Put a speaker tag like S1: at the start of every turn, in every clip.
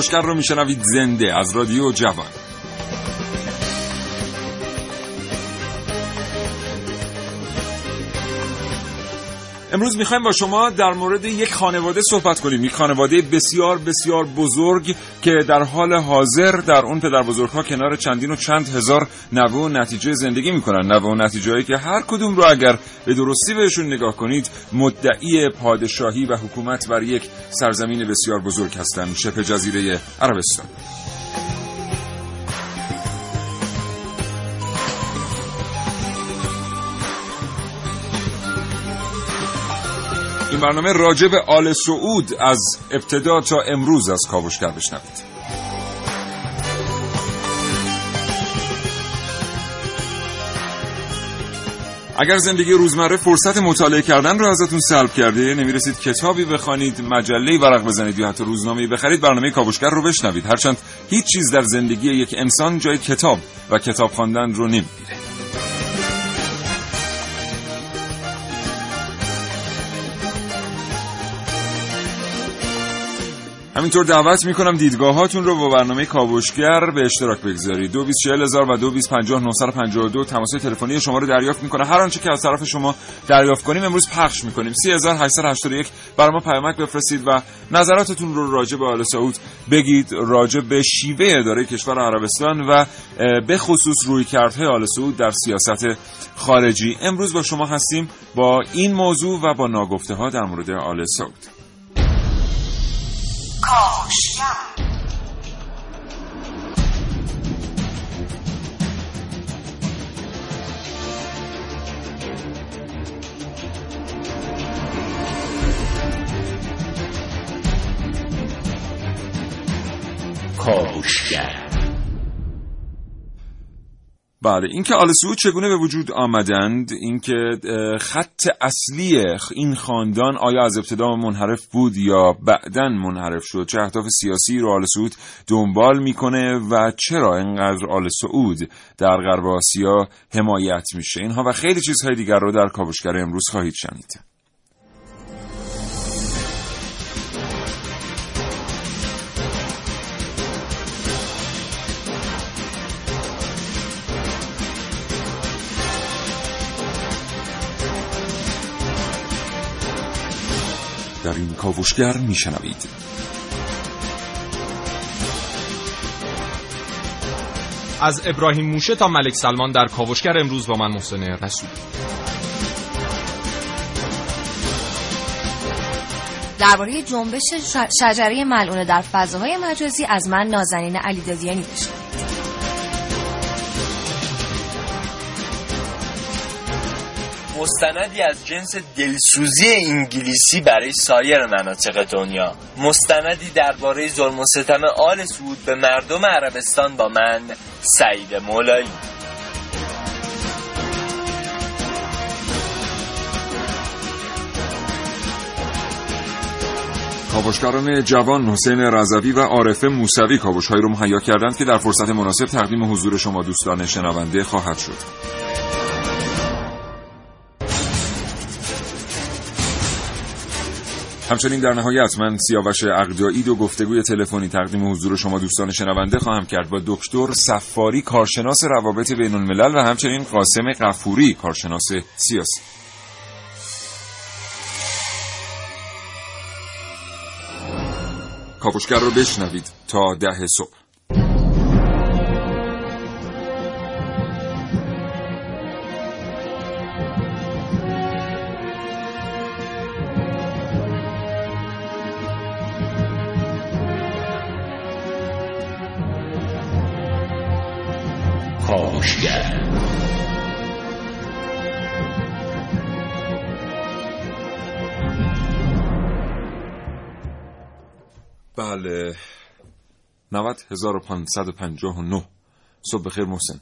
S1: کاوشگر رو میشنوید زنده از رادیو جوان. امروز می‌خوایم با شما در مورد یک خانواده صحبت کنیم. یک خانواده بسیار بسیار بزرگ که در حال حاضر در اون پدر بزرگ ها کنار چندین و چند هزار نوه و نتیجه زندگی می‌کنن. نوه و نتیجه که هر کدوم رو اگر به درستی بهشون نگاه کنید مدعی پادشاهی و حکومت بر یک سرزمین بسیار بزرگ هستند شبه جزیره عربستان. این برنامه راجع به آل سعود از ابتدا تا امروز از کاوشگر بشنوید. اگر زندگی روزمره فرصت مطالعه کردن رو ازتون سلب کرده نمی‌رسید کتابی بخوانید مجله ورق بزنید یا حتی روزنامه بخرید برنامه کاوشگر رو بشنوید. هرچند هیچ چیز در زندگی یک انسان جای کتاب و کتاب خواندن رو نمی‌گیره همینطور دعوت می‌کنم دیدگاهاتون رو با برنامه کاوشگر به اشتراک بگذارید. دو هزار و دو دو تماس تلفنی شما رو دریافت می‌کنه. هر آنچه که از طرف شما دریافت کنیم امروز پخش می‌کنیم. 3881 برای ما پیامک بفرستید و نظراتتون رو راجع به آل سعود بگید. راجع به شیوه اداره کشور عربستان و به خصوص روی کرده آل سعود در سیاست خارجی. امروز با شما هستیم با این موضوع و با ناگفته ها در مورد آل سعود. کاوشگر کاوشگر بله اینکه آل سعود چگونه به وجود آمدند اینکه خط اصلی این خاندان آیا از ابتدا منحرف بود یا بعدا منحرف شد؟ چه اهداف سیاسی رو آل سعود دنبال می‌کنه و چرا اینقدر آل سعود در غرب آسیا حمایت میشه؟ اینها و خیلی چیزهای دیگر رو در کاوشگر امروز خواهید شنید. در این کاوشگر میشنوید.
S2: از ابراهیم موشه تا ملک سلمان در کاوشگر امروز با من محسن رسول.
S3: درباره جنبش شجره ملعونه در فضاهای مجازی از من نازنین علیدادیانی بشنوید.
S4: مستندی از جنس دلسوزی انگلیسی برای سایر مناطق دنیا. مستندی درباره ظلم و ستم آل سعود به مردم عربستان با من سعید مولایی.
S1: کاوشگران جوان حسین رضوی و عارفه موسوی کاوشهایی رو مهیا کردند که در فرصت مناسب تقدیم حضور شما دوستان شنونده خواهد شد. همچنین در نهایت من سیاوش اقدایی دو گفتگوی تلفنی تقدیم حضور شما دوستان شنونده خواهم کرد. با دکتر سفاری کارشناس روابط بین الملل و همچنین قاسم قفوری کارشناس سیاسی. کاوشگر رو بشنوید تا ده صبح. 90559 صبح بخیر محسن.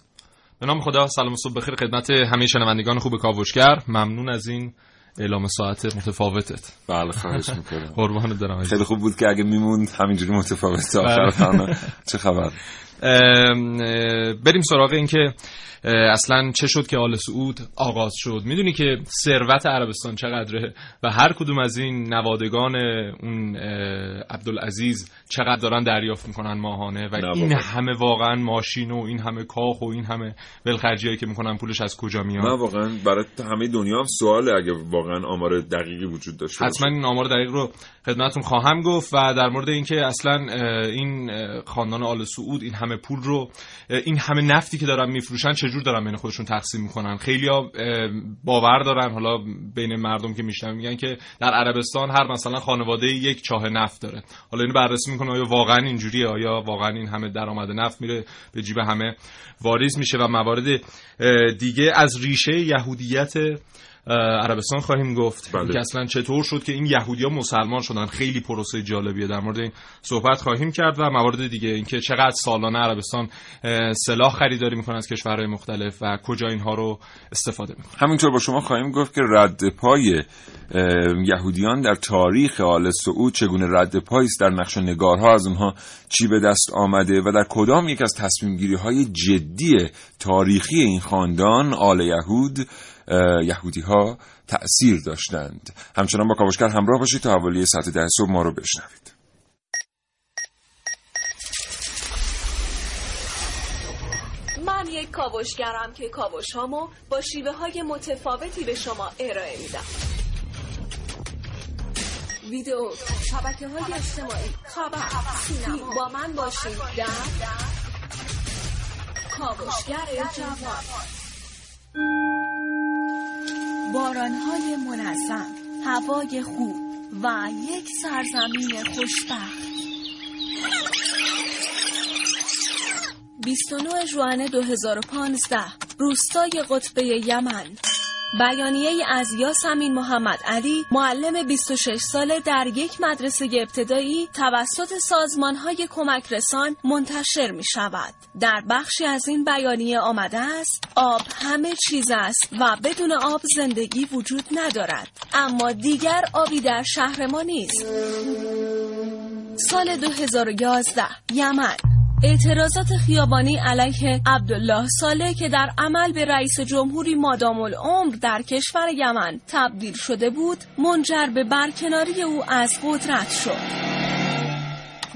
S2: به نام خدا سلام صبح بخیر خدمت همه شنوندگان خوب کاوشگر. ممنون از این اعلام ساعت متفاوتت.
S1: بله خواهش می‌کنم.
S2: قربان دارم
S1: خیلی خوب بود که اگه میموند همینجوری متفاوت. تا آخر
S2: بله.
S1: چه خبر؟
S2: بریم سراغ این که اه، اصلا چه شد که آل سعود آغاز شد می‌دونی که ثروت عربستان چقدره و هر کدوم از این نوادگان اون عبدالعزیز چقدر دارن دریافت می‌کنن ماهانه و این. همه واقعا ماشین و این همه کاخ و این همه ولخرجی که می‌کنن پولش از کجا
S1: من
S2: میاد
S1: واقعا برای همه دنیا هم سواله اگه واقعا آمار دقیقی وجود داشته باشه.
S2: حتما این آمار دقیق رو خدمتتون خواهم گفت و در مورد اینکه اصلا این خاندان آل سعود این همه پول رو این همه نفتی که دارن میفروشن چجور دارن بین خودشون تقسیم می‌کنن؟ خیلی باور دارن. حالا بین مردم که میشنن میگن که در عربستان هر مثلا خانواده یک چاه نفت داره. حالا اینو بررسی می‌کنه آیا واقعا اینجوریه؟ آیا واقعا این همه درآمد نفت میره به جیب همه واریز میشه و موارد دیگه از ریشه یهودیت عربستان خواهیم گفت.
S1: بله.
S2: که اصلا چطور شد که این یهودی ها مسلمان شدن؟ خیلی پروسه جالبیه در مورد این صحبت خواهیم کرد و موارد دیگه اینکه چقدر سالانه عربستان سلاح خریداری می‌کنه از کشورهای مختلف و کجا اینها رو استفاده می‌کنه.
S1: همینطور با شما خواهیم گفت که رد پای یهودیان در تاریخ آل سعود چگونه رد پایی است در نقش نگارها؟ از اونها چی به دست آمده و در کدام یک از تصمیم گیری های جدی تاریخی این خاندان آل یهود یهودی ها تأثیر داشتند. همچنان با کاوشگر همراه باشید تا حوالی ساعت ده صبح ما رو بشنوید.
S5: من یک کاوشگرم که کاوش هامو با شیوه های متفاوتی به شما ارائه میدم. ویدیو شبکه های اجتماعی. خبر سینما با من باشید. در کاوشگر جوان. بارانهای منظم هوای خوب و یک سرزمین خوشبخت. 29 ژوئن 2015 روستای قطبه یمن. بیانیه از یاسمین محمد علی معلم 26 ساله در یک مدرسه ابتدایی توسط سازمان های کمک رسان منتشر می شود. در بخشی از این بیانیه آمده است آب همه چیز است و بدون آب زندگی وجود ندارد. اما دیگر آبی در شهر ما نیست. سال 2011 یمن. اعتراضات خیابانی علیه عبدالله ساله که در عمل به رئیس جمهوری مادام العمر در کشور یمن تبدیل شده بود منجر به برکناری او از قدرت شد.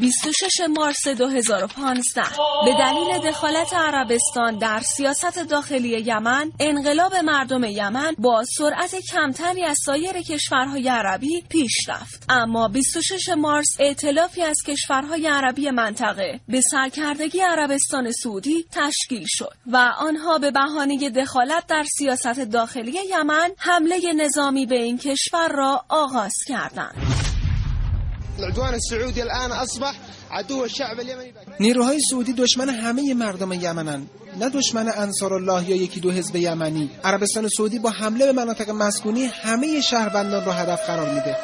S5: 26 مارس 2015 به دلیل دخالت عربستان در سیاست داخلی یمن انقلاب مردم یمن با سرعت کمتری از سایر کشورهای عربی پیش رفت. اما 26 مارس ائتلافی از کشورهای عربی منطقه به سرکردگی عربستان سعودی تشکیل شد و آنها به بهانه دخالت در سیاست داخلی یمن حمله نظامی به این کشور را آغاز کردند.
S6: العدوان السعودي الآن أصبح عدو الشعب اليمني.
S7: نیروهای سعودی دشمن همه مردم یمنن نه دشمن انصار الله یا یکی دو حزب یمنی. عربستان سعودی با حمله به مناطق مسکونی همه شهروندان را هدف قرار میده.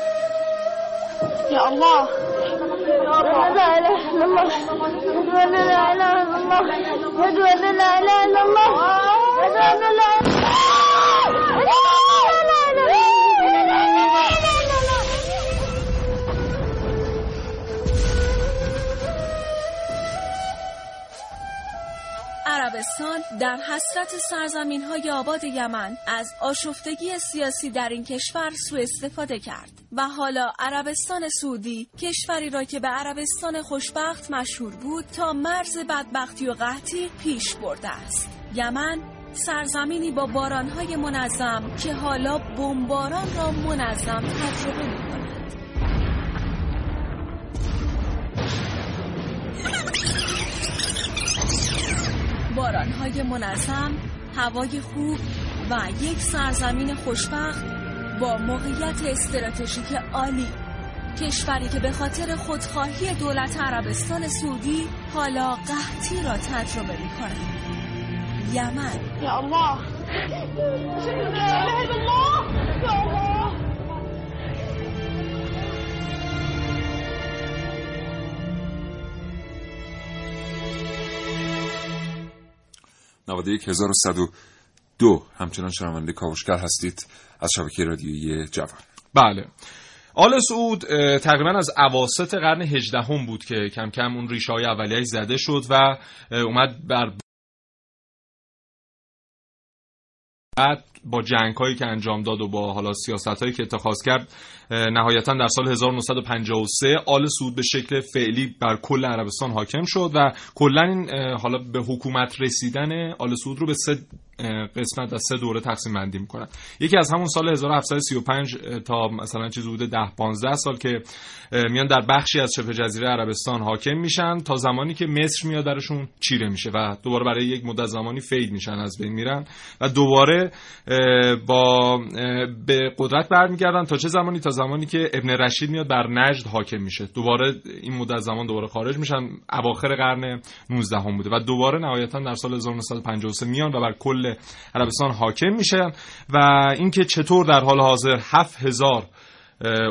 S8: يا الله. لا اله الا الله.
S5: عربستان در حسرت سرزمین های آباد یمن از آشفتگی سیاسی در این کشور سوء استفاده کرد و حالا عربستان سعودی کشوری را که به عربستان خوشبخت مشهور بود تا مرز بدبختی و قحطی پیش برده است. یمن سرزمینی با بارانهای منظم که حالا بمباران را منظم تجربه می کند. های منظم هوای خوب و یک سرزمین خوشبخت با موقعیت استراتژیک عالی. کشوری که به خاطر خودخواهی دولت عربستان سعودی حالا قحطی را تجربه می کند یمن.
S8: یا الله الله. یا الله
S1: 91102 همچنان شنونده کاوشگر هستید از شبکه رادیویی جوان.
S2: بله. آل سعود تقریبا از اواسط قرن هجدهم بود که کم کم اون ریشه های اولیه‌اش زده شد و اومد بر بعد با جنگ هایی که انجام داد و با حالا سیاست هایی که اتخاذ کرد نهایتا در سال 1953 آل سعود به شکل فعلی بر کل عربستان حاکم شد و کلا این حالا به حکومت رسیدن آل سعود رو به سه قسمت از سه دوره تقسیم بندی می‌کنن. یکی از همون سال 1735 تا مثلا چیز حدود 10 15 سال که میان در بخشی از شبه جزیره عربستان حاکم میشن تا زمانی که مصر میاد درشون چیره میشه و دوباره برای یک مدت زمانی فید میشن از بین میرن و دوباره با به قدرت برمیگردن تا چه زمانی؟ تا زمانی که ابن رشید میاد بر نجد حاکم میشه. دوباره این مدت زمان دوباره خارج میشن. اواخر قرن 19 هم بوده و دوباره نهایتا در سال 1953 میان و بر کل عربستان حاکم میشن و اینکه چطور در حال حاضر 7000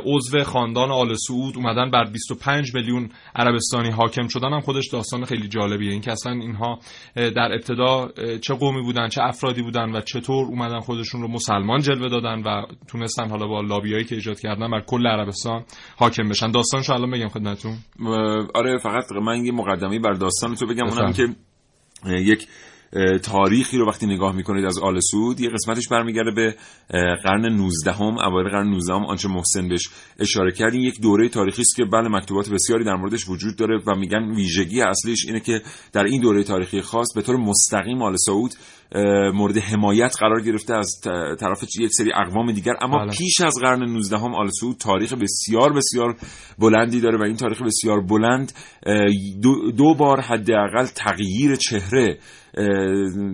S2: عضو خاندان آل سعود اومدن بر 25 میلیون عربستانی حاکم شدن هم خودش داستان خیلی جالبیه. اینکه اصلا اینها در ابتدا چه قومی بودن چه افرادی بودن و چطور اومدن خودشون رو مسلمان جلوه دادن و تونستن حالا با لابیایی که ایجاد کردن بر کل عربستان حاکم بشن. داستانشو الان بگم خدمتتون.
S1: آره فقط من یه مقدمه بر داستان تو بگم. اونم که یک تاریخی رو وقتی نگاه می‌کنید از آل سعود یه قسمتش برمیگرده به قرن 19 هم اوایل قرن 19 هم آنچه محسن بهش اشاره کرد این یک دوره تاریخی است که بله مکتوبات بسیاری در موردش وجود داره و میگن ویژگی اصلیش اینه که در این دوره تاریخی خاص به طور مستقیم آل سعود مورد حمایت قرار گرفته از طرف یک سری اقوام دیگر اما
S2: بله.
S1: پیش از قرن 19 هم آل سعود تاریخ بسیار بسیار بلندی داره و این تاریخ بسیار بلند دو, دو بار حداقل تغییر چهره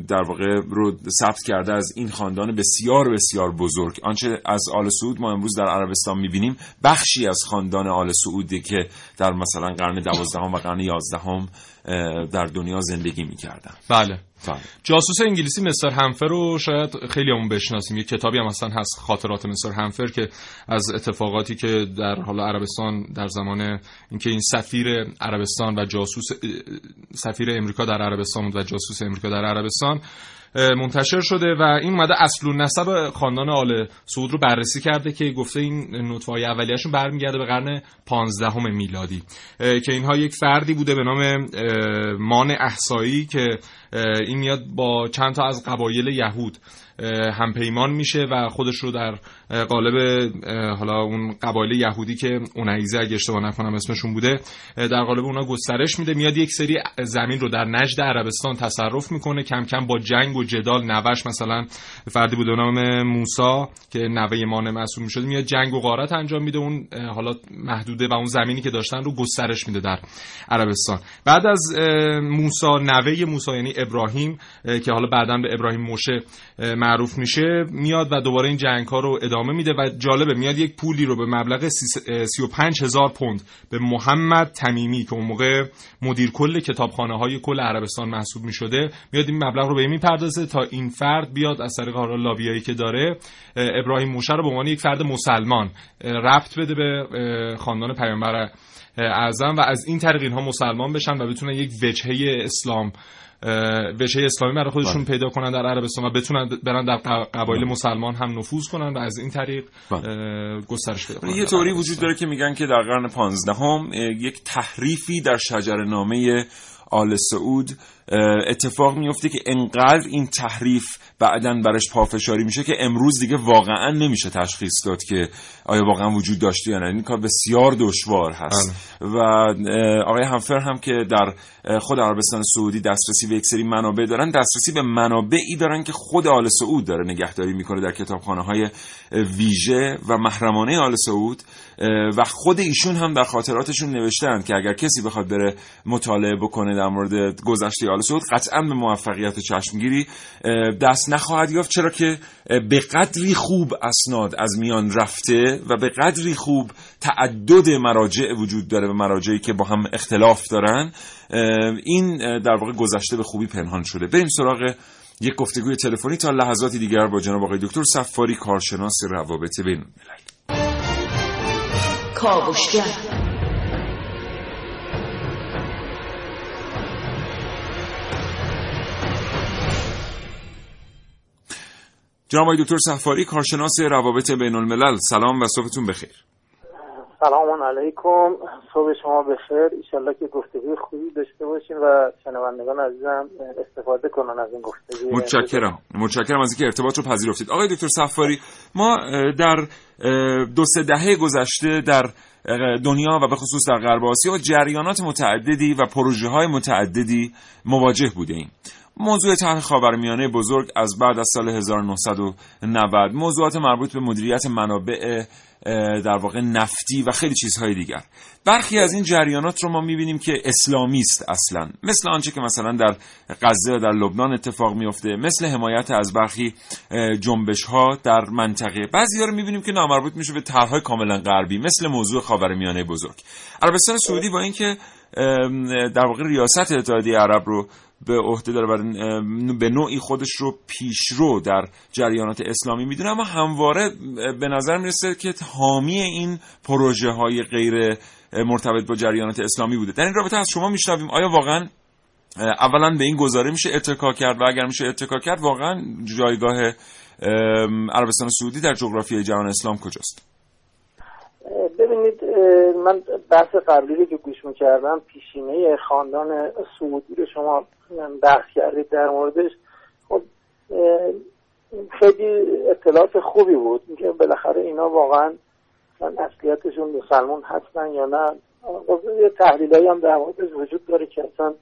S1: در واقع رو ثبت کرده از این خاندان بسیار بسیار بزرگ. آنچه از آل سعود ما امروز در عربستان می‌بینیم بخشی از خاندان آل سعودی که در مثلا قرن دوازدهم و قرن یازدهم در دنیا زندگی می‌کردن.
S2: بله.
S1: بله.
S2: جاسوس انگلیسی مستر همفر رو شاید خیلی همون بشناسیم. یه کتابی هم اصلا هست خاطرات مستر همفر که از اتفاقاتی که در حالا عربستان در زمان اینکه این سفیر عربستان و جاسوس سفیر امریکا در عربستان بود و جاسوس امریکا در عربستان منتشر شده و این اومده اصل و نسب خاندان آل سعود رو بررسی کرده که گفته این نطفه های اولیه‌شون برمیگرده به قرن 15 میلادی. که اینها یک فردی بوده به نام مان احسایی که این میاد با چند تا از قبایل یهود همپیمان میشه و خودش رو در قالب حالا اون قبایل یهودی که اونعیزه اگه اشتباه نکنم اسمشون بوده در قالب اونا گسترش میده میاد یک سری زمین رو در نجد عربستان تصرف می‌کنه کم کم با جنگ و جدال نوش مثلا فردی بوده به نام موسا که نوه مان مسئول می‌شد میاد جنگ و غارت انجام میده اون حالا محدوده و اون زمینی که داشتن رو گسترش میده در عربستان. بعد از موسا نوه موسا یعنی ابراهیم اه، که حالا بعدا به ابراهیم موشه معروف میشه میاد و دوباره این جنگ ها رو ادامه میده و جالبه میاد یک پولی رو به مبلغ سی- اه، 35 هزار پوند به محمد تمیمی که اون موقع مدیر کل کتابخانه های کل عربستان محسوب می‌شده میاد این مبلغ رو به این می‌پردازه تا این فرد بیاد از طریق حالا لابیایی که داره اه، ابراهیم موشه رو به عنوان یک فرد مسلمان ربط بده به خاندان پیامبر اعظم و از این طریق اینها مسلمان بشن و بتونن یک وجهه اسلام وجهه اسلامی برای خودشون پیدا کنن در عربستان و بتونن برن در قبایل مسلمان هم نفوذ کنن و از این طریق اه، گسترش پیدا کنن.
S1: یه توری وجود داره که میگن که در قرن پانزدهم یک تحریفی در شجرنامه آل سعود اتفاق میفته که انقدر این تحریف بعدا برش پافشاری میشه که امروز دیگه واقعا نمیشه تشخیص داد که آیا واقعا وجود داشته یا نه؟ این کار بسیار دشوار هست. و اه، آقای همفر هم که در خود عربستان سعودی دسترسی به یک سری منابع دارن دسترسی به منابعی دارن که خود آل سعود داره نگهداری می‌کنه در کتابخانه های ویژه و محرمانه آل سعود و خود ایشون هم در خاطراتشون نوشتن که اگر کسی بخواد بره مطالعه بکنه در مورد گذشته آل سعود قطعا به موفقیت چشمگیری دست نخواهد یافت. چرا که به قدری خوب اسناد از میان رفته و به قدری خوب تعدد مراجع وجود داره و مراجعی که با هم اختلاف دارن این در واقع گذشته به خوبی پنهان شده. بریم سراغ یک گفتگوی تلفنی تا لحظاتی دیگر با جناب آقای دکتر صفاری کارشناس روابط بین
S9: کاوشگر.
S1: جناب آقای دکتر صفاری کارشناس روابط بین الملل سلام و صبحتون بخیر.
S10: سلام علیکم. صبح شما بخیر. ایشالله که گفتگوی خوبی داشته باشیم و شنوندگان عزیزم استفاده کنن از این گفتگوی.
S1: متشکرم. متشکرم از اینکه ارتباط رو پذیرفتید. آقای دکتر صفاری ما در دو سه دهه گذشته در دنیا و به خصوص در غرب آسیا جریانات متعددی و پروژه های متعددی مواجه بوده ایم. موضوع طرح خاورمیانه بزرگ از بعد از سال 1990 موضوعات مربوط به مدیریت منابع در واقع نفتی و خیلی چیزهای دیگر. برخی از این جریانات رو ما می‌بینیم که اسلامی است اصلا. مثل آنچه که مثلا در غزه و در لبنان اتفاق میفته مثل حمایت از برخی جنبش ها در منطقه. بعضی ها رو می‌بینیم که نامربوط میشه به طرحهای کاملا غربی مثل موضوع خاورمیانه بزرگ. عربستان سعودی با اینکه در واقع ریاست اتحادیه عرب رو به عهده داره و به نوعی خودش رو پیشرو در جریانات اسلامی می‌دونه. اما همواره به نظر می‌رسه که حامی این پروژه های غیر مرتبط با جریانات اسلامی بوده. در این رابطه از شما میشنویم آیا واقعا اولا به این گزاره میشه اتکا کرد و اگر میشه اتکا کرد واقعا جایگاه عربستان سعودی در جغرافیای جهان اسلام کجاست؟
S10: من بحث قبلی که گوش می‌کردم پیشینه خاندان سعودی رو شما بحث کردید در موردش. خب خیلی اطلاعات خوبی بود. اینکه بالاخره اینا واقعا اصلیتشون مسلمون هستن یا نه. خب یه تحلیل هم در موردش وجود داره که اصلا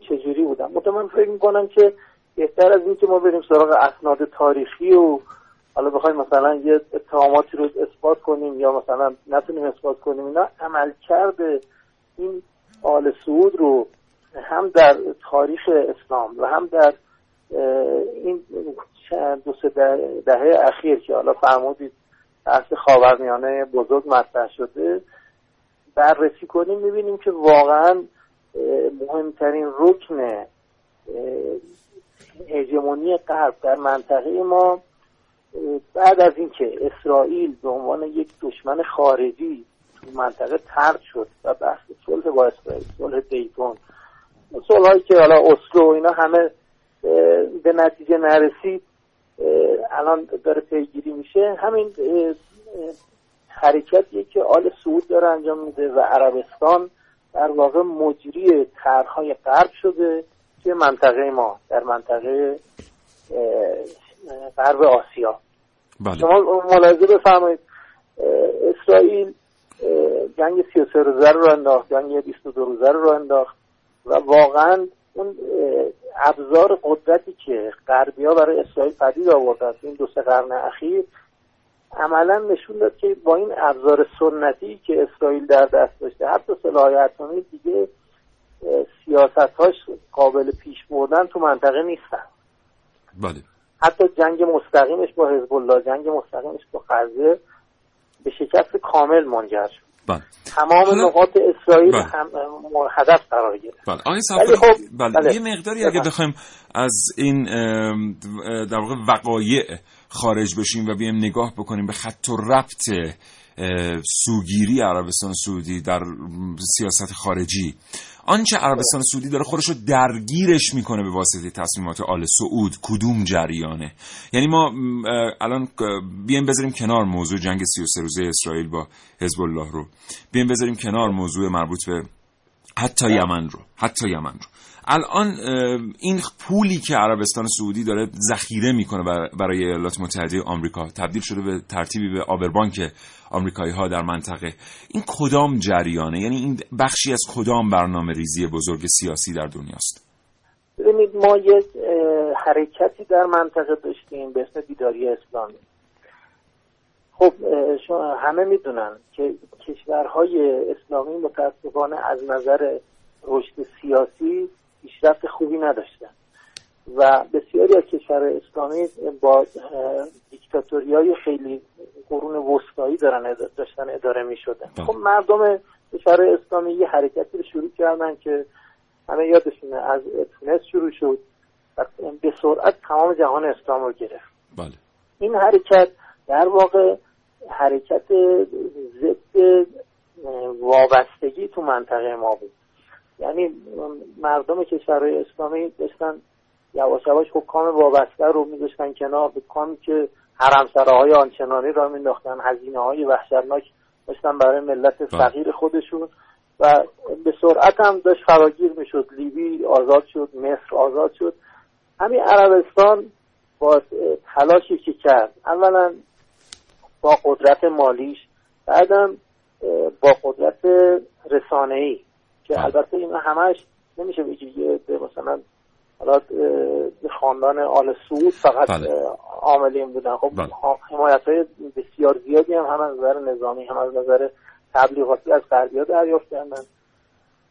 S10: چجوری بودن. من فکر می‌کنم که بهتر از اینکه ما بریم سراغ اسناد تاریخی و حالا بخوایم مثلا یه اتهاماتی رو اثبات کنیم یا مثلا نتونیم اثبات کنیم اینا عمل کرده این آل سعود رو هم در تاریخ اسلام و هم در این دو سه دهه اخیر که حالا فرمودید بحث خاورمیانه بزرگ مطرح شده بررسی کنیم می‌بینیم که واقعا مهمترین رکن هژمونی غرب در منطقه ما بعد از اینکه اسرائیل به عنوان یک دشمن خارجی تو منطقه ترد شد و بحث صلح با اسرائیل صلح دیتون صلح هایی که حالا اسلو اینا همه به نتیجه نرسید الان داره پیگیری میشه. همین حرکتیه که آل سعود داره انجام میده و عربستان در واقع مجری طرحهای غرب شده که منطقه ما در منطقه غرب آسیا.
S1: بله.
S10: شما ملاحظه بفرمایید. اسرائیل جنگ 33 روزه رو انداخت جنگ 22 روزه رو انداخت و واقعا اون ابزار قدرتی که غربی ها برای اسرائیل پدید آوردن این دو سه قرن اخیر عملا نشون داد که با این ابزار سنتی که اسرائیل در دست داشته حتی سلاح اتمی دیگه سیاستهاش قابل پیش بردن تو منطقه نیستن.
S1: بله.
S10: حتی جنگ مستقیمش با حزب الله جنگ مستقیمش با غزه به شکست کامل منجر شد
S1: بله.
S10: تمام نقاط اسرائیل بله. هم هدف قرار گرفت
S1: بله آقای خب بله. بله. یه مقداری اگه بخوایم از این در واقع وقایع خارج بشیم و بیایم نگاه بکنیم به خط و ربط سوگیری عربستان سعودی در سیاست خارجی آنچه عربستان سعودی داره خودش رو درگیرش می‌کنه به واسطه تصمیمات آل سعود کدوم جریانه؟ یعنی ما الان بیایم بذاریم کنار موضوع جنگ 33 روزه اسرائیل با حزب الله رو. بیایم بذاریم کنار موضوع مربوط به حتی یمن رو حتی یمن رو. الان این پولی که عربستان سعودی داره ذخیره می‌کنه برای ایالات متحده آمریکا تبدیل شده به ترتیبی به آبربانک آمریکایی ها در منطقه. این کدام جریانه؟ یعنی این بخشی از کدام برنامه ریزی بزرگ سیاسی در دنیاست؟
S10: ببینید ما یک حرکتی در منطقه داشتیم به اسم بیداری اسلامی. خب همه می‌دونن که کشورهای اسلامی متاسفانه از نظر رشد سیاسی پیشرفت خوبی نداشتن. و بسیاری از کشور اسلامی با دیکتاتوری های خیلی قرون وسطایی دارن داشتن اداره می شدن خب مردم کشور اسلامی یه حرکتی رو شروع کردن که همه یادشونه از تونس شروع شد و به سرعت تمام جهان اسلام رو گرفت.
S1: بله.
S10: این حرکت در واقع حرکت ضد وابستگی تو منطقه ما بود. یعنی مردم کشورهای اسلامی داشتن یواش یواش حکام وابسته رو میذاشتن کنار. حکامی که حرمسراهای آنچنانی را مینداختن. هزینه های وحشتناک داشتن برای ملت فقیر خودشون. و به سرعت هم داشت فراگیر می‌شد. لیبی آزاد شد مصر آزاد شد. همین عربستان با تلاشی که کرد اولا با قدرت مالیش بعدم با قدرت ای که البته این همش نمیشه بگی مثلا حالا خاندان آل سعود فقط بله. عاملین بودن خب بله. حمایت های بسیار زیادی هم هم از نظر نظامی هم از نظر تبلیغاتی از غربی ها دریافت کردن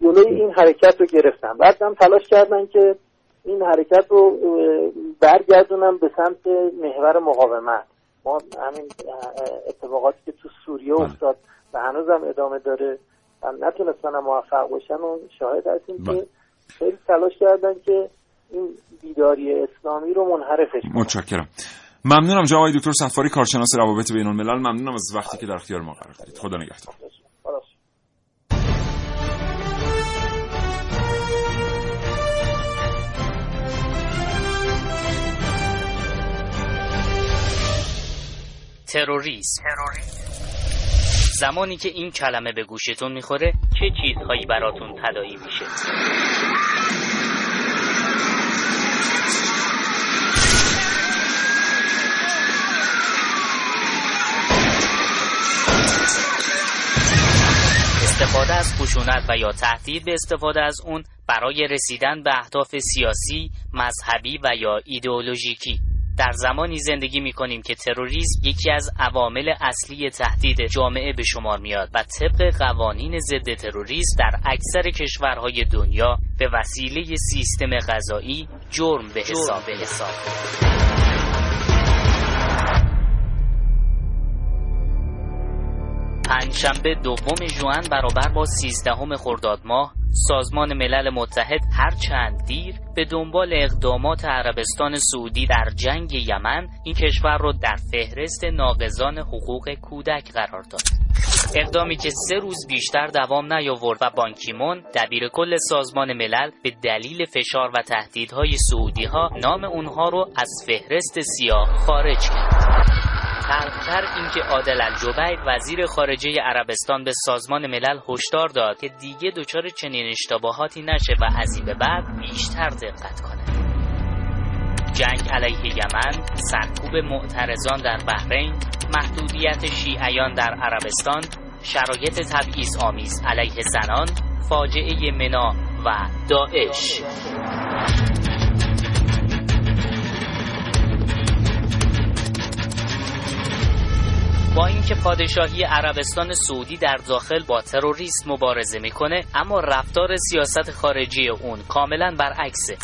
S10: جلوی این حرکت رو گرفتن بعد هم تلاش کردن که این حرکت رو برگردونم به سمت محور مقاومت ما همین اتفاقاتی که تو سوریه بله. افتاد و هنوز هم ادامه داره و نتونستن موفق باشن و شاهد هستیم که خیلی تلاش کردن که این بیداری اسلامی رو منحرفش
S1: متشکرم. ممنونم جناب دکتر صفاری کارشناس روابط بین الملل. ممنونم از وقتی که در اختیار ما قرار دادید. خدا نگهدار.
S9: تروریسم. زمانی که این کلمه به گوشتون می‌خوره چه چیزهایی براتون تدایی میشه؟ استفاده از خشونت و یا تهدید به استفاده از اون برای رسیدن به اهداف سیاسی، مذهبی و یا ایدئولوژیکی. در زمانی زندگی می کنیم که تروریسم یکی از عوامل اصلی تهدید جامعه به شمار میاد و طبق قوانین ضد تروریسم در اکثر کشورهای دنیا به وسیله سیستم غذایی جرم به حساب حساب پنجشنبه دوم ژوئن برابر با سیزدهم خرداد ماه سازمان ملل متحد هر چند دیر به دنبال اقدامات عربستان سعودی در جنگ یمن این کشور را در فهرست ناقضان حقوق کودک قرار داد. اقدامی که سه روز بیشتر دوام نیاورد و بانکیمون دبیر کل سازمان ملل به دلیل فشار و تهدیدهای سعودی ها نام اونها رو از فهرست سیاه خارج کرد. تلختر اینکه عادل الجبیر وزیر خارجه عربستان به سازمان ملل هشدار داد که دیگه دچار چنین اشتباهاتی نشه و از این به بعد بیشتر دقت کنه. جنگ علیه یمن سرکوب معترضان در بحرین محدودیت شیعیان در عربستان شرایط تبعیض آمیز علیه زنان فاجعه منا و داعش. با اینکه پادشاهی عربستان سعودی در داخل با تروریست مبارزه می‌کنه اما رفتار سیاست خارجی اون کاملا برعکسه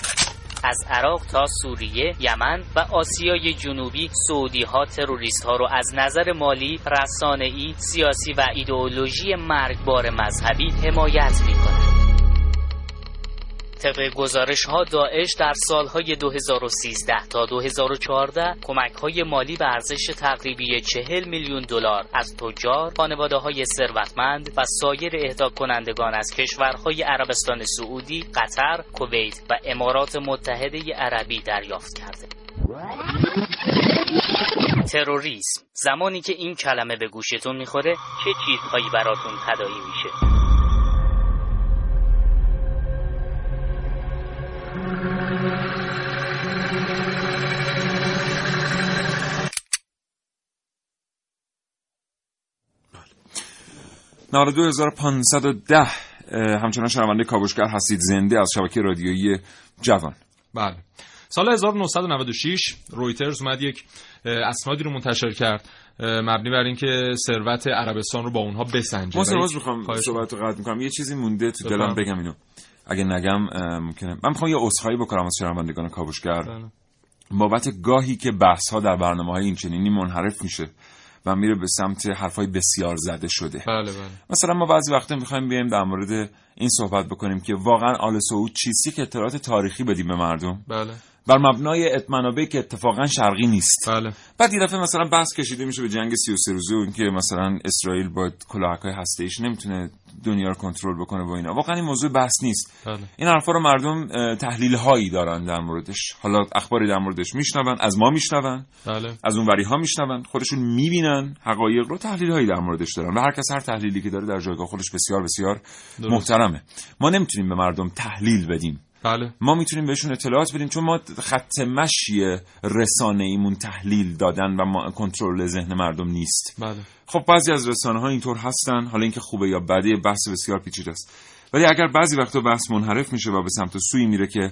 S9: از عراق تا سوریه، یمن و آسیای جنوبی سعودی ها تروریست ها رو از نظر مالی، رسانه ای، سیاسی و ایدئولوژی مرگبار مذهبی حمایت می‌کنه. طبق گزارش ها داعش در سالهای 2013 تا 2014 کمک های مالی به ارزش تقریبی 40 میلیون دلار از تجار، خانواده های ثروتمند و سایر اهدا کنندگان از کشورهای عربستان سعودی، قطر، کویت و امارات متحده عربی دریافت کرده. تروریسم زمانی که این کلمه به گوشتون می‌خوره چه چیزهایی براتون تدایی میشه
S1: 92510 همچنان شنونده کاوشگر هستید. زنده از شبکه رادیویی جوان.
S2: بله. سال 1996 رویترز اومد یک اسنادی رو منتشر کرد مبنی بر اینکه ثروت عربستان رو با اونها بسنجه.
S1: من سواز می‌خوام صحبت رو قطع می‌کنم. یه چیزی مونده تو دلم بگم اینو. اگه نگم ممکنه. من می‌خوام یه عذرخواهی بکنم از شنوندگان کاوشگر.
S2: بله.
S1: بابت گاهی که بحث ها در برنامه های این چنینی منحرف میشه و میره به سمت حرفای بسیار زده شده.
S2: بله بله.
S1: مثلا ما بعضی وقتا می‌خوایم بیایم در مورد این صحبت بکنیم که واقعا آل سعود چیزی که اطلاعات تاریخی بدیم به مردم.
S2: بله.
S1: بر مبنای منابعی که اتفاقا شرقی نیست.
S2: بله.
S1: بعد یه دفعه مثلا بحث کشیده میشه به جنگ 33 روزه و اینکه مثلا اسرائیل با کلاهک‌های هسته‌ایش نمی‌تونه دنیا رو کنترل بکنه و اینا. واقعا این موضوع بحث نیست.
S2: بله.
S1: این حرفا رو مردم اه، تحلیل هایی دارن در موردش. حالا اخباری در موردش میشنون از ما میشنون
S2: بله.
S1: از اون ها میشنون خودشون می‌بینن حقایق رو تحلیل هایی در موردش دارن و هر کس هر تحلیلی که داره در جایگاه خودش بسیار بسیار
S2: درست.
S1: محترمه. ما نمی‌تونیم به مردم تحلیل بدیم.
S2: بله.
S1: ما می‌تونیم بهشون اطلاعات بدیم چون ما خط مشی رسانه ایمون تحلیل دادن و ما کنترل ذهن مردم نیست.
S2: بله.
S1: خب بعضی از رسانه ها اینطور هستن. حالا اینکه خوبه یا بده بحث بسیار پیچیده است. ولی اگر بعضی وقتا بحث منحرف میشه و به سمت سوی میره که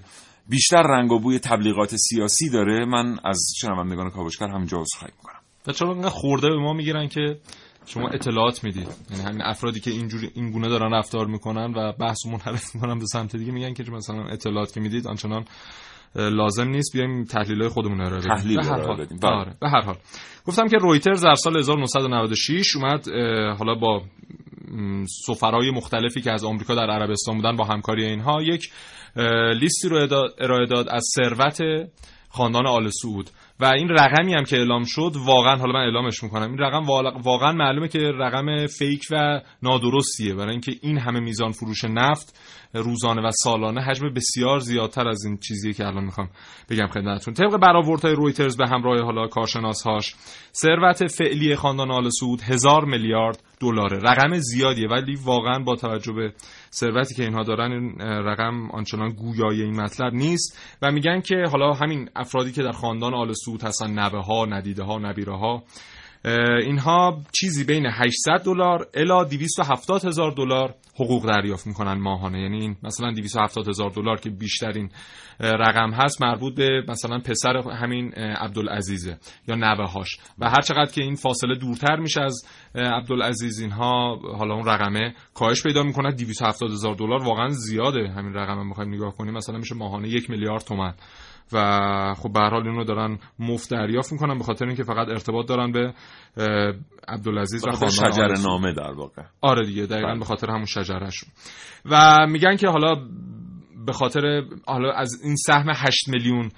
S1: بیشتر رنگ و بوی تبلیغات سیاسی داره من از شنوندگان کاوشگر همینجا عذرخواهی می‌کنم.
S2: و چرا خورده به ما می‌گیرن که شما اطلاعات می‌دید. یعنی همین افرادی که اینجوری این گونه دارن رفتار می‌کنن و بحث منحرف می‌کنن به سمت دیگه میگن که مثلا اطلاعات که می‌دید آنچنان لازم نیست. بیایم تحلیل های خودمون رو بدیم.
S1: تحلیل
S2: به هر حال.
S1: بدیم. بله.
S2: آره به هر حال. گفتم که رویترز در سال 1996 اومد حالا با سفرهای مختلفی که از آمریکا در عربستان بودن با همکاری اینها یک لیستی رو ارائه داد از ثروت خاندان آل سعود. و این رقمی هم که اعلام شد واقعا حالا من اعلامش می‌کنم. این رقم واقعا معلومه که رقم فیک و نادرستیه. برای اینکه این همه میزان فروش نفت روزانه و سالانه حجم بسیار زیادتر از این چیزیه که الان می‌خوام بگم خدمتتون. طبق برآوردهای رویترز به همراه حالا کارشناسهاش ثروت فعلی خاندان آل سعود هزار میلیارد دلاره. رقم زیادیه ولی واقعا با توجه به ثروتی که اینها دارن این رقم آنچنان گویای این مطلب نیست. و میگن که حالا همین افرادی که در خاندان آل سعود هستن نوه ها ندیده ها نبیره ها اینها چیزی بین 800 دلار الی 270 هزار دلار حقوق دریافت می‌کنن ماهانه. یعنی این مثلا 270 هزار دلار که بیشترین رقم هست مربوط به مثلا پسر همین عبدالعزیزه یا نوه هاش و هر چقدر که این فاصله دورتر میشه از عبدالعزیز اینها حالا اون رقمه کاهش پیدا می‌کنه. 270 هزار دلار واقعا زیاده. همین رقم هم بخوایم نگاه کنیم. مثلا میشه ماهانه یک میلیارد تومن و خب به هر حال اینو دارن مفت دریافت می‌کنن به خاطر اینکه فقط ارتباط دارن به عبدالعزیز و خاندان
S1: شجر. نامه در واقع
S2: آره دیگه دقیقا
S1: بله.
S2: به خاطر همون شجرهشون و میگن که حالا به خاطر حالا از این سهم 8 میلیون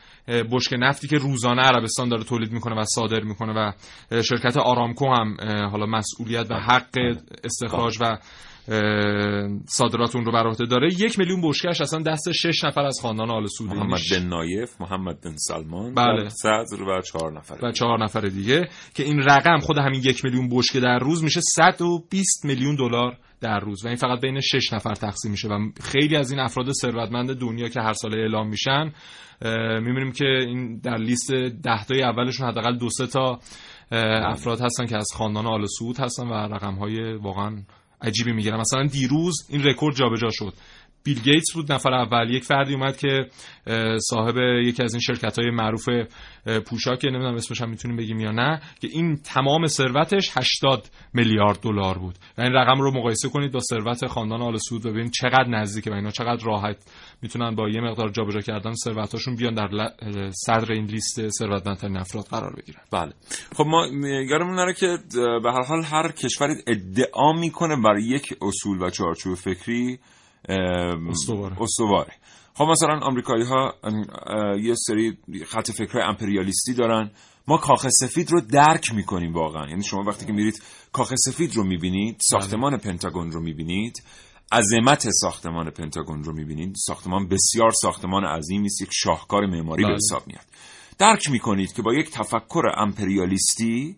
S2: بشک نفتی که روزانه عربستان داره تولید می‌کنه و صادر می‌کنه و شرکت آرامکو هم حالا مسئولیت و حق استخراج و صادرات اون رو بر عهده داره. یک میلیون بشکش اصلا دست شش نفر از خاندان آل سعود
S1: محمد بن نایف محمد بن سلمان
S2: بله.
S1: و صدر و چهار نفر
S2: و چهار نفر دیگه که این رقم خود همین یک میلیون بشکه در روز میشه 120 میلیون دلار در روز. و این فقط بین شش نفر تقسیم میشه. و خیلی از این افراد ثروتمند دنیا که هر ساله اعلام میشن می‌بینیم که این در لیست ده تای اولشون حداقل دو سه تا افراد هستن که از خاندان آل سعود هستن و رقم های واقعا عجیبی می‌گیرن مثلا دیروز این رکورد جابجا شد. بیل گیتس بود نفر اول. یک فردی اومد که صاحب یکی از این شرکت های معروف پوشاک نمی‌دونم اسمش هم می‌تونیم بگیم یا نه که این تمام ثروتش 80 میلیارد دلار بود. و این رقم رو مقایسه کنید با ثروت خاندان آل سعود و ببینید چقدر نزدیکه و اینا چقدر راحت می‌تونن با یه مقدار جابجا کردن ثروتاشون بیان در صدر این لیست ثروتمندترین افراد قرار بگیرن.
S1: بله. خب ما یادمون نره که به هر حال هر کشوری ادعا می‌کنه برای یک اصول و چارچوب فکری
S2: استواره.
S1: استواره خب مثلا آمریکایی ها یه سری خط فکرهای امپریالیستی دارن. ما کاخ سفید رو درک می‌کنیم واقعا. یعنی شما وقتی که میرید کاخ سفید رو می‌بینید ساختمان پنتاگون رو می‌بینید. عظمت ساختمان پنتاگون رو می‌بینید. ساختمان بسیار ساختمان عظیمی است یک شاهکار معماری به
S2: بله.
S1: حساب میاد. درک می‌کنید که با یک تفکر امپریالیستی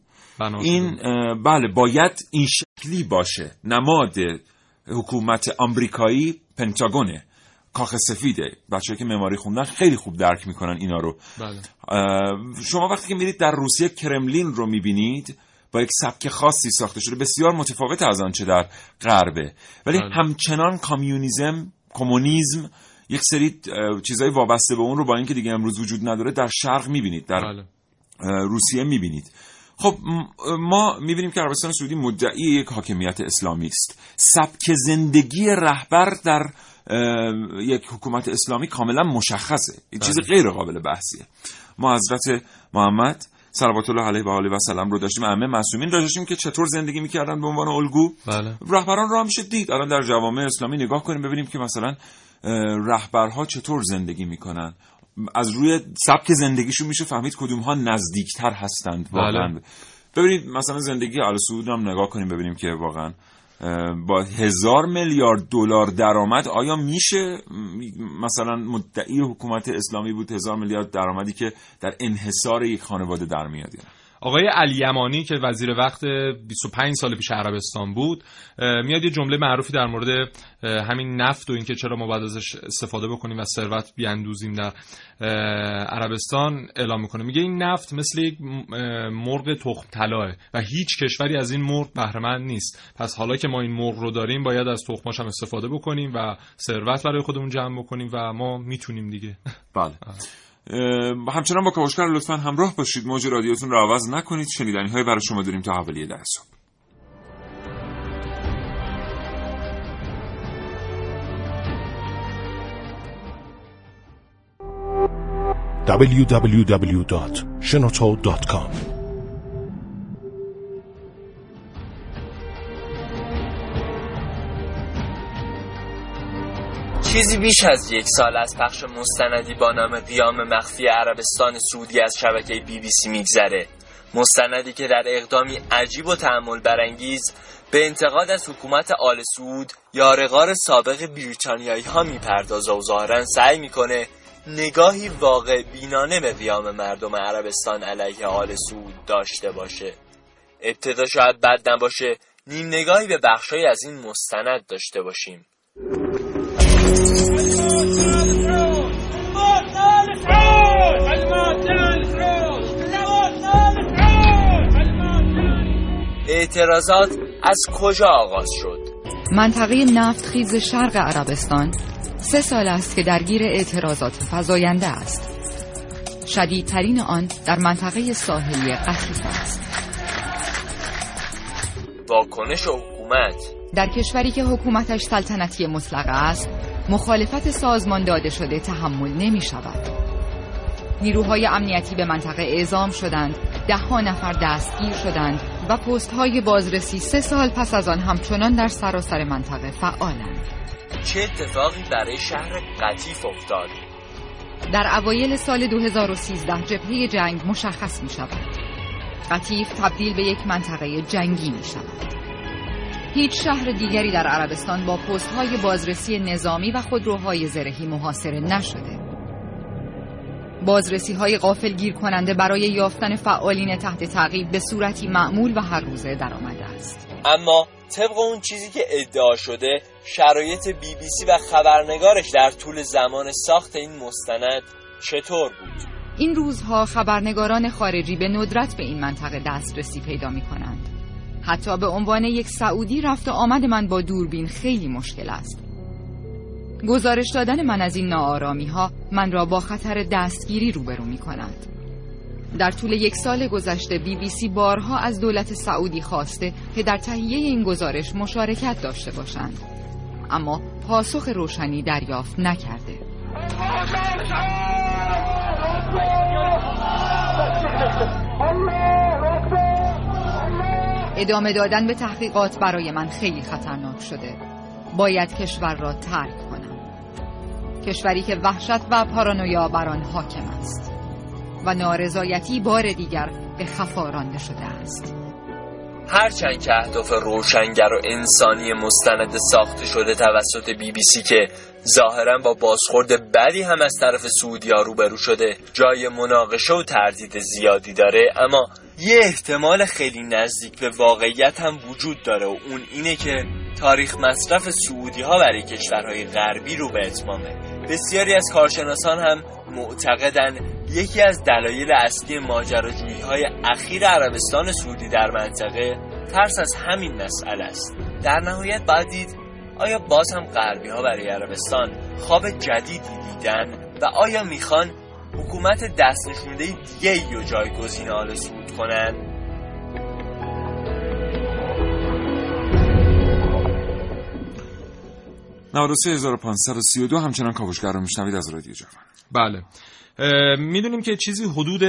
S1: این بله باید این شکلی باشه. نماد حکومت آمریکایی پنتاگونه. کاخ سفیده. بچه که معماری خوندن خیلی خوب درک می‌کنن اینا رو.
S2: بله.
S1: شما وقتی که میرید در روسیه کرملین رو می‌بینید با یک سبک خاصی ساخته شده بسیار متفاوت از آنچه در غربه. ولی
S2: بله.
S1: همچنان کامیونیزم کمونیسم یک سری چیزای وابسته به اون رو با اینکه دیگه امروز وجود نداره در شرق می‌بینید در
S2: بله.
S1: روسیه می‌بینید. خب ما می‌بینیم که عربستان سعودی مدعی یک حاکمیت اسلامی است. سبک زندگی رهبر در یک حکومت اسلامی کاملا مشخصه. این چیز غیر قابل بحثیه. ما حضرت محمد صلوات الله علیه و آله و سلام رو داشتیم ائمه معصومین رو داشتیم که چطور زندگی می‌کردن به عنوان الگو.
S2: بله.
S1: رهبران رو هم میشه دید. الان در جوامع اسلامی نگاه کنیم ببینیم که مثلا رهبرها چطور زندگی می‌کنن. از روی سبک زندگیشون میشه فهمید کدوم ها نزدیکتر هستند واقعا
S2: بله.
S1: ببینید مثلا زندگی آل سعود هم نگاه کنیم ببینیم که واقعا با هزار میلیارد دلار درآمد آیا میشه مثلا مدعی حکومت اسلامی بود هزار میلیارد درآمدی که در انحصار یک خانواده در میاد یعنی؟
S2: آقای علی یمانی که وزیر وقت 25 سال پیش عربستان بود میاد یه جمله معروفی در مورد همین نفت و اینکه چرا ما باید ازش استفاده بکنیم و ثروت بیاندوزیم در عربستان اعلام می‌کنه. میگه این نفت مثل یک مرغ تخم طلاه و هیچ کشوری از این مرغ بهره نیست. پس حالا که ما این مرغ رو داریم باید از تخماش هم استفاده بکنیم و ثروت برای خودمون جمع بکنیم و ما می‌تونیم دیگه.
S1: بله. همچنان با کاوشگر لطفا همراه باشید. موج رادیوتون رو عوض نکنید. شنیدنی های برای شما داریم تا حوالی ده صبح.
S11: www.shenoto.com
S4: چیزی بیش از یک سال از پخش مستندی با نام قیام مخفی عربستان سعودی از شبکه بی بی سی میگذره. مستندی که در اقدامی عجیب و تحمل برانگیز به انتقاد از حکومت آل سعود یارغار سابق بریتانیایی ها می‌پردازه و ظاهرا سعی می‌کنه نگاهی واقع بینانه به قیام مردم عربستان علیه آل سعود داشته باشه. ابتدا شاید بد نباشه نیم نگاهی به بخشای از این مستند داشته باشیم. اعتراضات از کجا آغاز شد؟
S12: منطقه نفت خیز شرق عربستان سه سال است که درگیر اعتراضات فزاینده است. شدیدترین آن در منطقه ساحلی قطیف است.
S4: واکنش حکومت.
S12: در کشوری که حکومتش سلطنتی مطلقه است مخالفت سازمان داده شده تحمل نمی شود. نیروهای امنیتی به منطقه اعزام شدند ده ها نفر دستگیر شدند و پست های بازرسی سه سال پس از آن همچنان در سراسر منطقه فعالند.
S4: چه اتفاقی برای شهر قطیف افتاد؟
S12: در اوایل سال 2013 جبهه جنگ مشخص می شود. قطیف تبدیل به یک منطقه جنگی می شود. هیچ شهر دیگری در عربستان با پست های بازرسی نظامی و خودروهای زرهی محاصره نشده. بازرسی های غافل گیر کننده برای یافتن فعالین تحت تعقیب به صورتی معمول و هر روزه در آمده است.
S4: اما طبق اون چیزی که ادعا شده شرایط بی بی سی و خبرنگارش در طول زمان ساخت این مستند چطور بود؟
S12: این روزها خبرنگاران خارجی به ندرت به این منطقه دسترسی پیدا می کنند حتی به عنوان یک سعودی رفت آمد من با دوربین. خیلی مشکل است. گزارش دادن من از این ناآرامی ها من را با خطر دستگیری روبرو می کند در طول یک سال گذشته بی بی سی بارها از دولت سعودی خواسته که در تهیه این گزارش مشارکت داشته باشند. اما پاسخ روشنی دریافت نکرده. ادامه دادن به تحقیقات برای من خیلی خطرناک شده. باید کشور را ترک کنم. کشوری که وحشت و پارانویا بر آن حاکم است و نارضایتی بار دیگر به خفا رانده شده است.
S4: هرچند که اهداف روشنگر و انسانی مستند ساخته شده توسط بی بی سی که ظاهرا با بازخورد بدی هم از طرف سعودیا روبرو شده جای مناقشه و تردید زیادی داره اما یه احتمال خیلی نزدیک به واقعیت هم وجود داره و اون اینه که تاریخ مصرف سعودی ها برای کشورهای غربی رو به اتمامه. بسیاری از کارشناسان هم معتقدن یکی از دلایل اصلی ماجراجویی های اخیر عربستان سعودی در منطقه ترس از همین مسئله است. در نهایت باید دید آیا باز هم غربی ها برای عربستان خواب جدیدی دیدن و آیا می‌خوان حکومت دست نشونده دیگه ای و جایگزین آل سعود کنن؟
S1: 93532 همچنان کاوشگر رو میشنوید از رادیو جوان.
S2: بله. می‌دونیم که چیزی حدود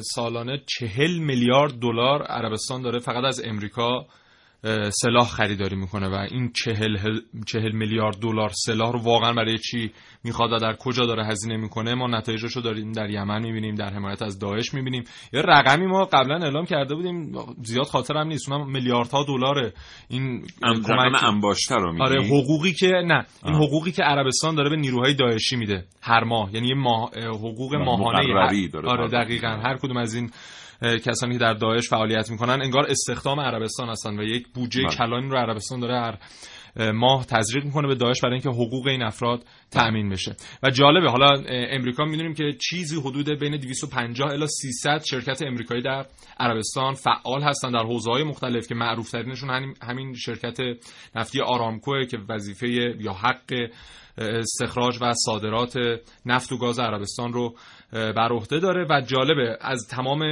S2: سالانه چهل میلیارد دلار عربستان داره فقط از امریکا. سلاح خریداری می‌کنه و این چهل, چهل میلیارد دلار سلاح رو واقعا برای چی می‌خواد و در کجا داره هزینه می‌کنه؟ ما نتایجش رو داریم در یمن می‌بینیم در حمایت از داعش می‌بینیم. یه رقمی ما قبلا اعلام کرده بودیم زیاد خاطرم نیست اونم میلیاردها دلار این
S1: کمک انباشته رو
S2: آره حقوقی که نه این حقوقی که عربستان داره به نیروهای داعشی میده هر ماه. یعنی یه ماه حقوق ماهانه آره دقیقا. هر کدوم از این کسانی که در داعش فعالیت می‌کنن انگار استخدام عربستان هستن و یک بودجه بله. کلانی رو عربستان داره هر ماه تزریق می‌کنه به داعش برای اینکه حقوق این افراد تأمین بشه و جالبه حالا امریکا می‌دونیم که چیزی حدود بین 250 الی 300 شرکت امریکایی در عربستان فعال هستن در حوزه های مختلف که معروف ترینشون همین شرکت نفتی آرامکو که وظیفه یا حق استخراج و صادرات نفت و گاز عربستان رو بر عهده داره و جالبه از تمام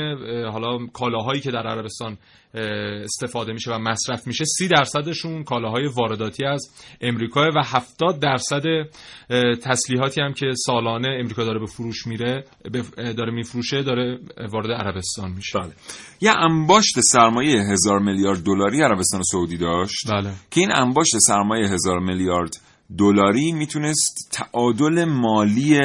S2: حالا کالاهایی که در عربستان استفاده میشه و مصرف میشه سی درصدشون کالاهای وارداتی از امریکا و 70 درصد تسلیحاتی هم که سالانه امریکا داره به فروش میره داره میفروشه داره وارد عربستان میشه
S1: بله. یه انباشت سرمایه هزار میلیارد دلاری عربستان سعودی داشت
S2: بله.
S1: که این انباشت سرمایه هزار میلیارد دلاری می‌تونست تعادل مالی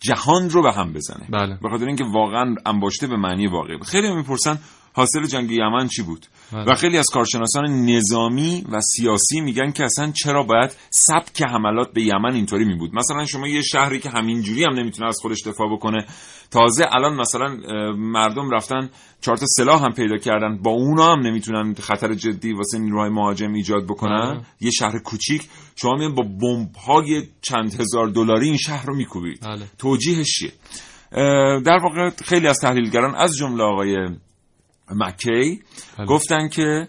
S1: جهان رو به هم بزنه
S2: بله.
S1: به خاطر اینکه واقعا انباشته به معنی واقعی خیلی می‌پرسن حاصل جنگ یمن چی بود بله. و خیلی از کارشناسان نظامی و سیاسی میگن که اصلا چرا باید سبک حملات به یمن اینطوری می بود مثلا شما یه شهری که همینجوری هم نمی‌تونه از خودش دفاع بکنه تازه الان مثلا مردم رفتن چهار تا سلاح هم پیدا کردن با اونا هم نمی‌تونن خطر جدی واسه نیروهای مهاجم ایجاد بکنن بله. یه شهر کوچیک شما میان با بمب های چند هزار دلاری این شهر رو میکوبید
S2: بله.
S1: توجیهش چیه در واقع خیلی از تحلیلگران از جمله آقای مکی بله. گفتن که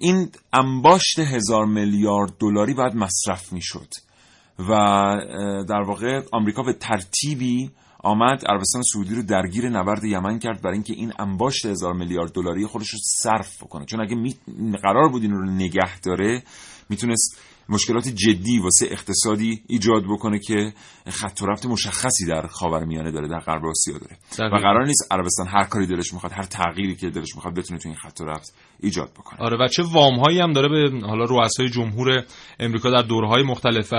S1: این انباشت هزار میلیارد دلاری باید مصرف می‌شد و در واقع آمریکا به ترتیبی آمد عربستان سعودی رو درگیر نبرد یمن کرد برای اینکه این انباشت هزار میلیارد دلاری خودش رو صرف بکنه چون اگه قرار بود این رو نگه داره می‌تونست مشکلات جدی واسه اقتصادی ایجاد بکنه که خط و رفت مشخصی در خاورمیانه داره در غرب آسیا داره. و قرار نیست عربستان هر کاری دلش می‌خواد هر تغییری که دلش می‌خواد بتونه تو این خط و رفت ایجاد بکنه.
S2: آره و چه وام هایی هم داره به حالا رؤسای جمهور امریکا در دورهای مختلف و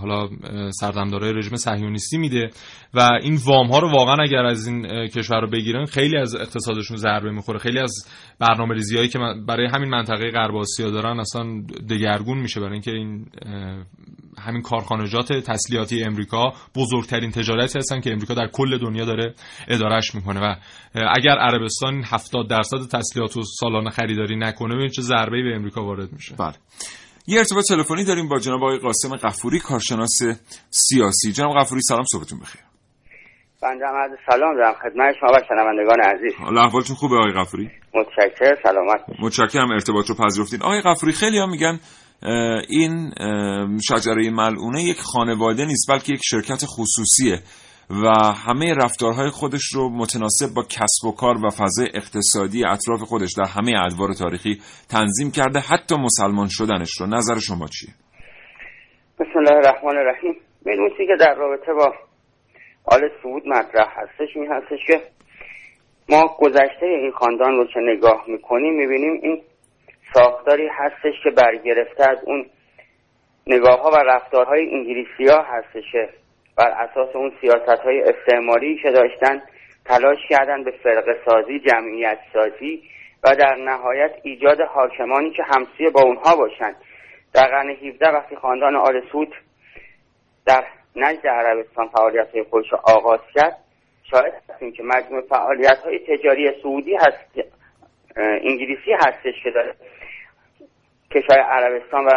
S2: حالا سردمدارای رژیم صهیونیستی میده و این وام ها رو واقعا اگر از این کشور رو بگیرن خیلی از اقتصادشون ضربه می‌خوره. خیلی از برنامه ریزی که برای همین منطقه غرب آسیا دارن اصلا دگرگون میشه برای اینکه این همین کارخانجات تسلیحاتی امریکا بزرگترین تجارتی هستن که امریکا در کل دنیا داره ادارش می‌کنه. و اگر عربستان 70 درصد تسلیحات و سالانه خریداری نکنه ببین چه ضربه‌ای به امریکا وارد میشه.
S1: بله. یه ارتباط تلفنی داریم با جناب آقای قاسم قفوری کارشناس سیاسی. جناب قفوری سلام صبحتون بخیر.
S13: بنده عرض سلام دارم خدمت شما و شنوندگان عزیز.
S1: حالا احوالتون خوبه آقای قفوری
S13: متشکرم سلامت
S1: متشکرم ارتباط رو پذیرفتین. آقای قفوری خیلی هم میگن این شجره ملعونه یک خانواده نیست بلکه یک شرکت خصوصیه. و همه رفتارهای خودش رو متناسب با کسب و کار و فضای اقتصادی اطراف خودش در همه ادوار تاریخی تنظیم کرده. حتی مسلمان شدنش رو. نظر شما چیه؟
S13: بسم الله الرحمن الرحیم. می‌دونی که در رابطه با آل سعود مطرح هستش می هستش که ما گذشته این خاندان رو که نگاه می‌کنیم می‌بینیم این ساختاری هستش که برگرفته از اون نگاه ها و رفتارهای انگلیسی ها هستش. بر اساس اون سیاست های استعماری که داشتن تلاش کردن به فرق سازی جمعیت سازی و در نهایت ایجاد حاکمانی که همسوی با اونها باشن. در قرن 17 وقتی خاندان آل سود در نجد عربستان فعالیت های خودش آغاز کرد شاید هستیم که مجموع فعالیت های تجاری سعودی هست انگلیسی هستش که داره کشور عربستان و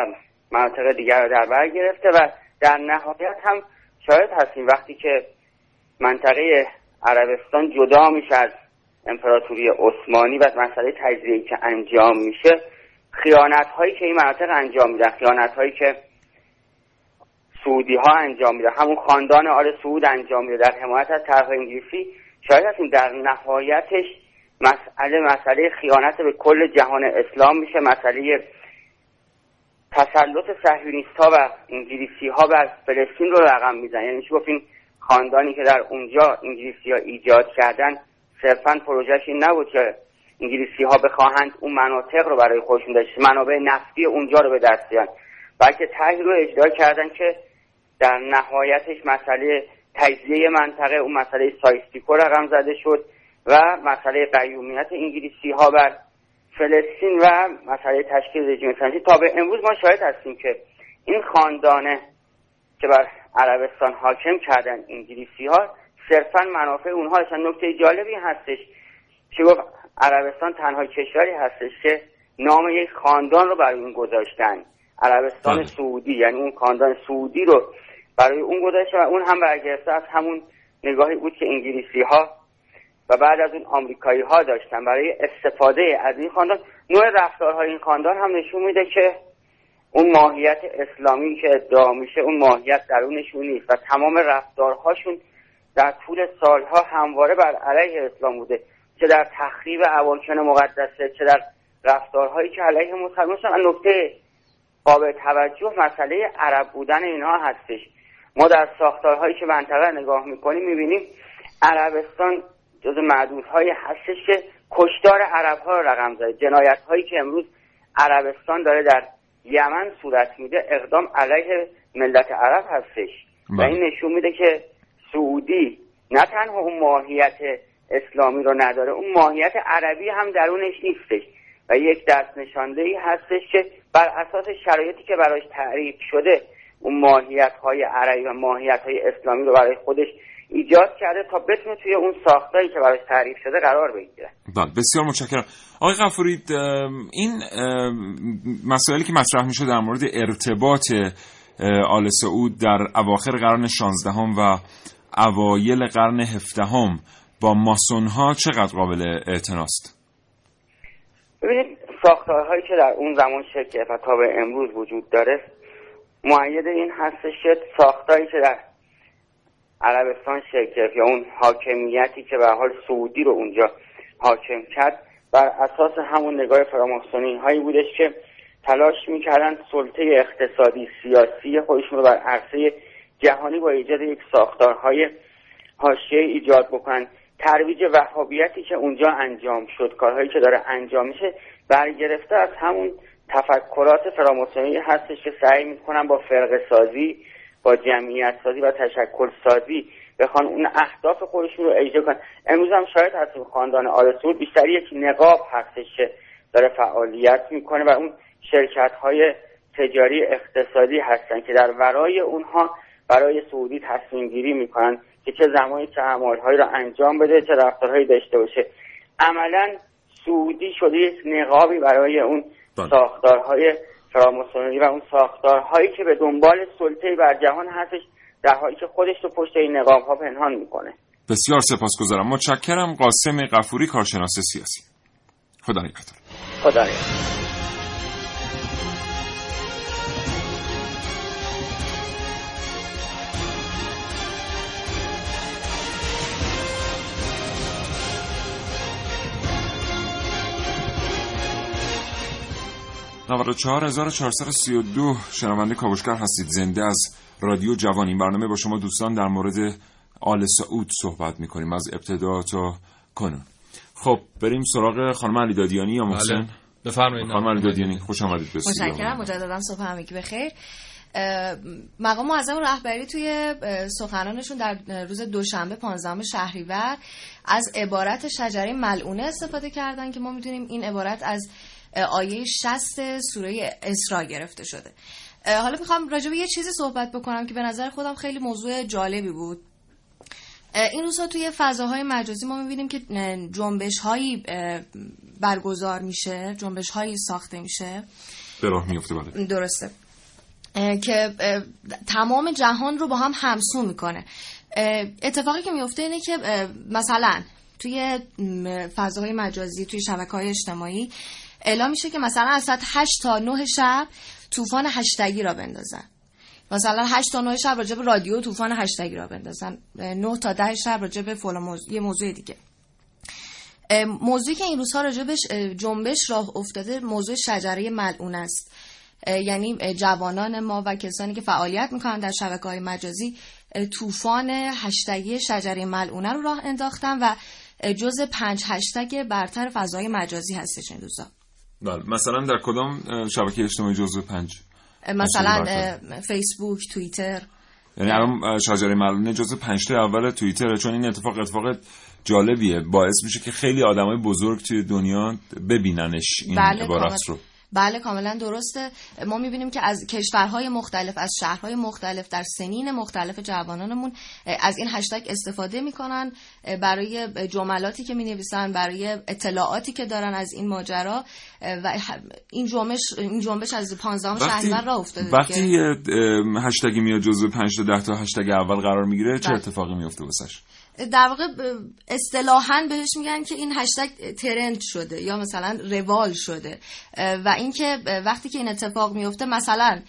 S13: مناطق دیگر رو در بر گرفته و در نهایت هم شاید هستیم. وقتی که منطقه عربستان جدا میشه از امپراتوری عثمانی و مسئله تجزیه که انجام میشه خیانت هایی که این مناطق انجام میدن خیانت هایی که سعودی ها انجام میده همون خاندان آل سعود انجام میده در حمایت از طرح انگلیسی شاید هستیم. در نهایتش مسئله مسئله خیانت به کل جهان اسلام میشه مسئله تسلط صهیونیست ها و انگلیسی ها بر فلسطین رو رقم میزن یعنی چی گفت این خاندانی که در اونجا انگلیسی ها ایجاد کردن صرفا پروژهش این نبود که انگلیسی ها بخواهند اون مناطق رو برای خودشون داشت منابع نفتی اونجا رو به دست بیارن بلکه طرحی رو اجرا کردن که در نهایتش مسئله تجزیه منطقه اون مسئله سایستیکو رقم زده شد و مسئله قیومیت انگلیسی ها بر فلسطین و مسئله تشکیل رژیم اسلامی تا به امروز ما شاهد هستیم که این خاندانه که بر عربستان حاکم کردن انگلیسی ها صرفا منافع اونها هستن. نکته جالبی هستش که گفت عربستان تنها کشوری هستش که نام یک خاندان رو برای اون گذاشتن. عربستان
S1: بله.
S13: سعودی یعنی اون خاندان سعودی رو برای اون گذاشته و اون هم برگرفته از همون نگاهی بود که انگلیسی ها و بعد از اون آمریکایی ها داشتن. برای استفاده از این خاندان نوع رفتارهای این خاندان هم نشون میده که اون ماهیت اسلامی که ادعا میشه اون ماهیت درونشون نیست و تمام رفتارهاشون در طول سالها همواره بر علیه اسلام بوده. چه در تخریب اواکن مقدسه چه در رفتارهایی که علیه مسلمان. شدن نکته قابل توجه مسئله عرب بودن اینها هستش. ما در ساختارهایی که منطقه نگاه می‌کنیم می‌بینیم عربستان جز معدودهایی هستش که کشتار عرب ها رو رقم زده. جنایت هایی که امروز عربستان داره در یمن صورت میده اقدام علیه ملت عرب هستش. و این نشون میده که سعودی نه تنها اون ماهیت اسلامی رو نداره اون ماهیت عربی هم درونش نیستش. و یک دست نشانده ای هستش که بر اساس شرایطی که براش تعریف شده اون ماهیت های عربی و ماهیت های اسلامی رو برای خودش ایجاد کرده تا بتونه توی اون ساختاری که براش تعریف شده قرار بگیره.
S1: بله بسیار متشکرم. آقای غفوری این مسائلی که مطرح میشه در مورد ارتباط آل سعود در اواخر قرن 16 و اوایل قرن 17 با ماسون ها چقدر قابل اعتناست؟
S13: ببینید ساختارهایی که در اون زمان شکل و تا به امروز وجود داره معید این هستش که ساختاری که در عربستان گرفت یا اون حاکمیتی که به حال سعودی رو اونجا حاکم کرد بر اساس همون نگاه فراماسونی هایی بودش که تلاش می‌کردن سلطه اقتصادی سیاسی خودشون رو بر عرصه جهانی با ایجاد یک ساختارهای حاشیه ایجاد بکنن. ترویج وهابیتی که اونجا انجام شد کارهایی که داره انجام میشه برگرفته از همون تفکرات فراماسونی هستش که سعی می‌کنن با فرق سازی با جمعیت سازی و تشکل سازی بخوان اون اهداف خودشون رو اجرا کنن. امروز هم شاید هستیم خاندان آل سعود بیشتر یک نقاب هستش که داره فعالیت می‌کنه و اون شرکت های تجاری اقتصادی هستن که در ورای اونها برای سعودی تصمیم گیری می‌کنن که چه زمانی چه اعمالهایی رو انجام بده چه رفتارهایی داشته باشه. عملا سعودی شده یک نقابی برای اون ساختارهای فراماسونری و اون ساختارهایی که به دنبال سلطه بر جهان هستش در حالی که خودش رو پشت این نقاب ها پنهان می‌کنه.
S1: بسیار سپاسگزارم. متشکرم. قاسم غفوری کارشناس سیاسی. خدا نگهدار
S13: خدا نگهدار.
S1: 94432 شنونده کاوشگر هستید. زنده از رادیو جوان. این برنامه با شما دوستان در مورد آل سعود صحبت می‌کنیم. از ابتدا تا کنون. خب بریم سراغ خانم علی دادیانی یا محسن؟
S2: بله. بفرمایید.
S1: خانم علی دادیانی خوش آمدید. استودیو.
S3: متشکرم. مجددا صبح همگی بخیر مقام معظم رهبری توی سخنانشون در روز دوشنبه 15 شهریور از عبارت شجره ملعونه استفاده کردن که ما می‌تونیم این عبارت از آیه 60 سوره اسراء گرفته شده. حالا می‌خوام راجع به یه چیزی صحبت بکنم که به نظر خودم خیلی موضوع جالبی بود. این روزها توی فضاهای مجازی ما می‌بینیم که جنبش هایی برگزار میشه جنبش هایی ساخته میشه.
S1: به راه میفته بله.
S3: درسته. که تمام جهان رو با هم همسو می‌کنه. اتفاقی که میفته اینه که مثلا توی فضاهای مجازی توی شبکه های اجتماعی اعلام میشه که مثلا از ساعت 8 تا 9 شب طوفان هشتگی را بندازن. مثلا 8 تا 9 شب راجع به رادیو طوفان هشتگی را بندازن. 9 تا 10 شب راجع به فلان موضوع یه موضوع دیگه. موضوعی که این روزها راجبش اه، جنبش راه افتاده موضوع شجره ملعون است. یعنی جوانان ما و کسانی که فعالیت می‌کنن در شبکه های مجازی طوفان هشتگی شجره ملعونه رو راه انداختن و جز پنج هشتگ برتر فضای مجازی هستش این روزا
S1: بله. مثلا در کدام شبکه اجتماعی جزو پنج؟
S3: مثلا فیسبوک توییتر.
S1: یعنی الان شجره ملعونه جزو پنج تا اول توییتر چون این اتفاق اتفاق جالبیه. باعث میشه که خیلی آدمای بزرگ توی دنیا ببیننش این
S3: بله
S1: عبارت رو.
S3: بله کاملا درسته. ما می‌بینیم که از کشورهای مختلف از شهرهای مختلف در سنین مختلف جوانانمون از این هشتگ استفاده می‌کنن برای جملاتی که می‌نویسن برای اطلاعاتی که دارن از این ماجرا. و این جنبش این جنبش از 15 شهریور راه افتاده
S1: وقتی هشتگی میاد جزو 5 تا 10 تا هشتگ اول قرار می‌گیره چه اتفاقی میفته واسش؟
S3: در واقع اصطلاحا بهش میگن که این هشتگ ترند شده یا مثلا روال شده. و اینکه وقتی که این اتفاق میفته مثلا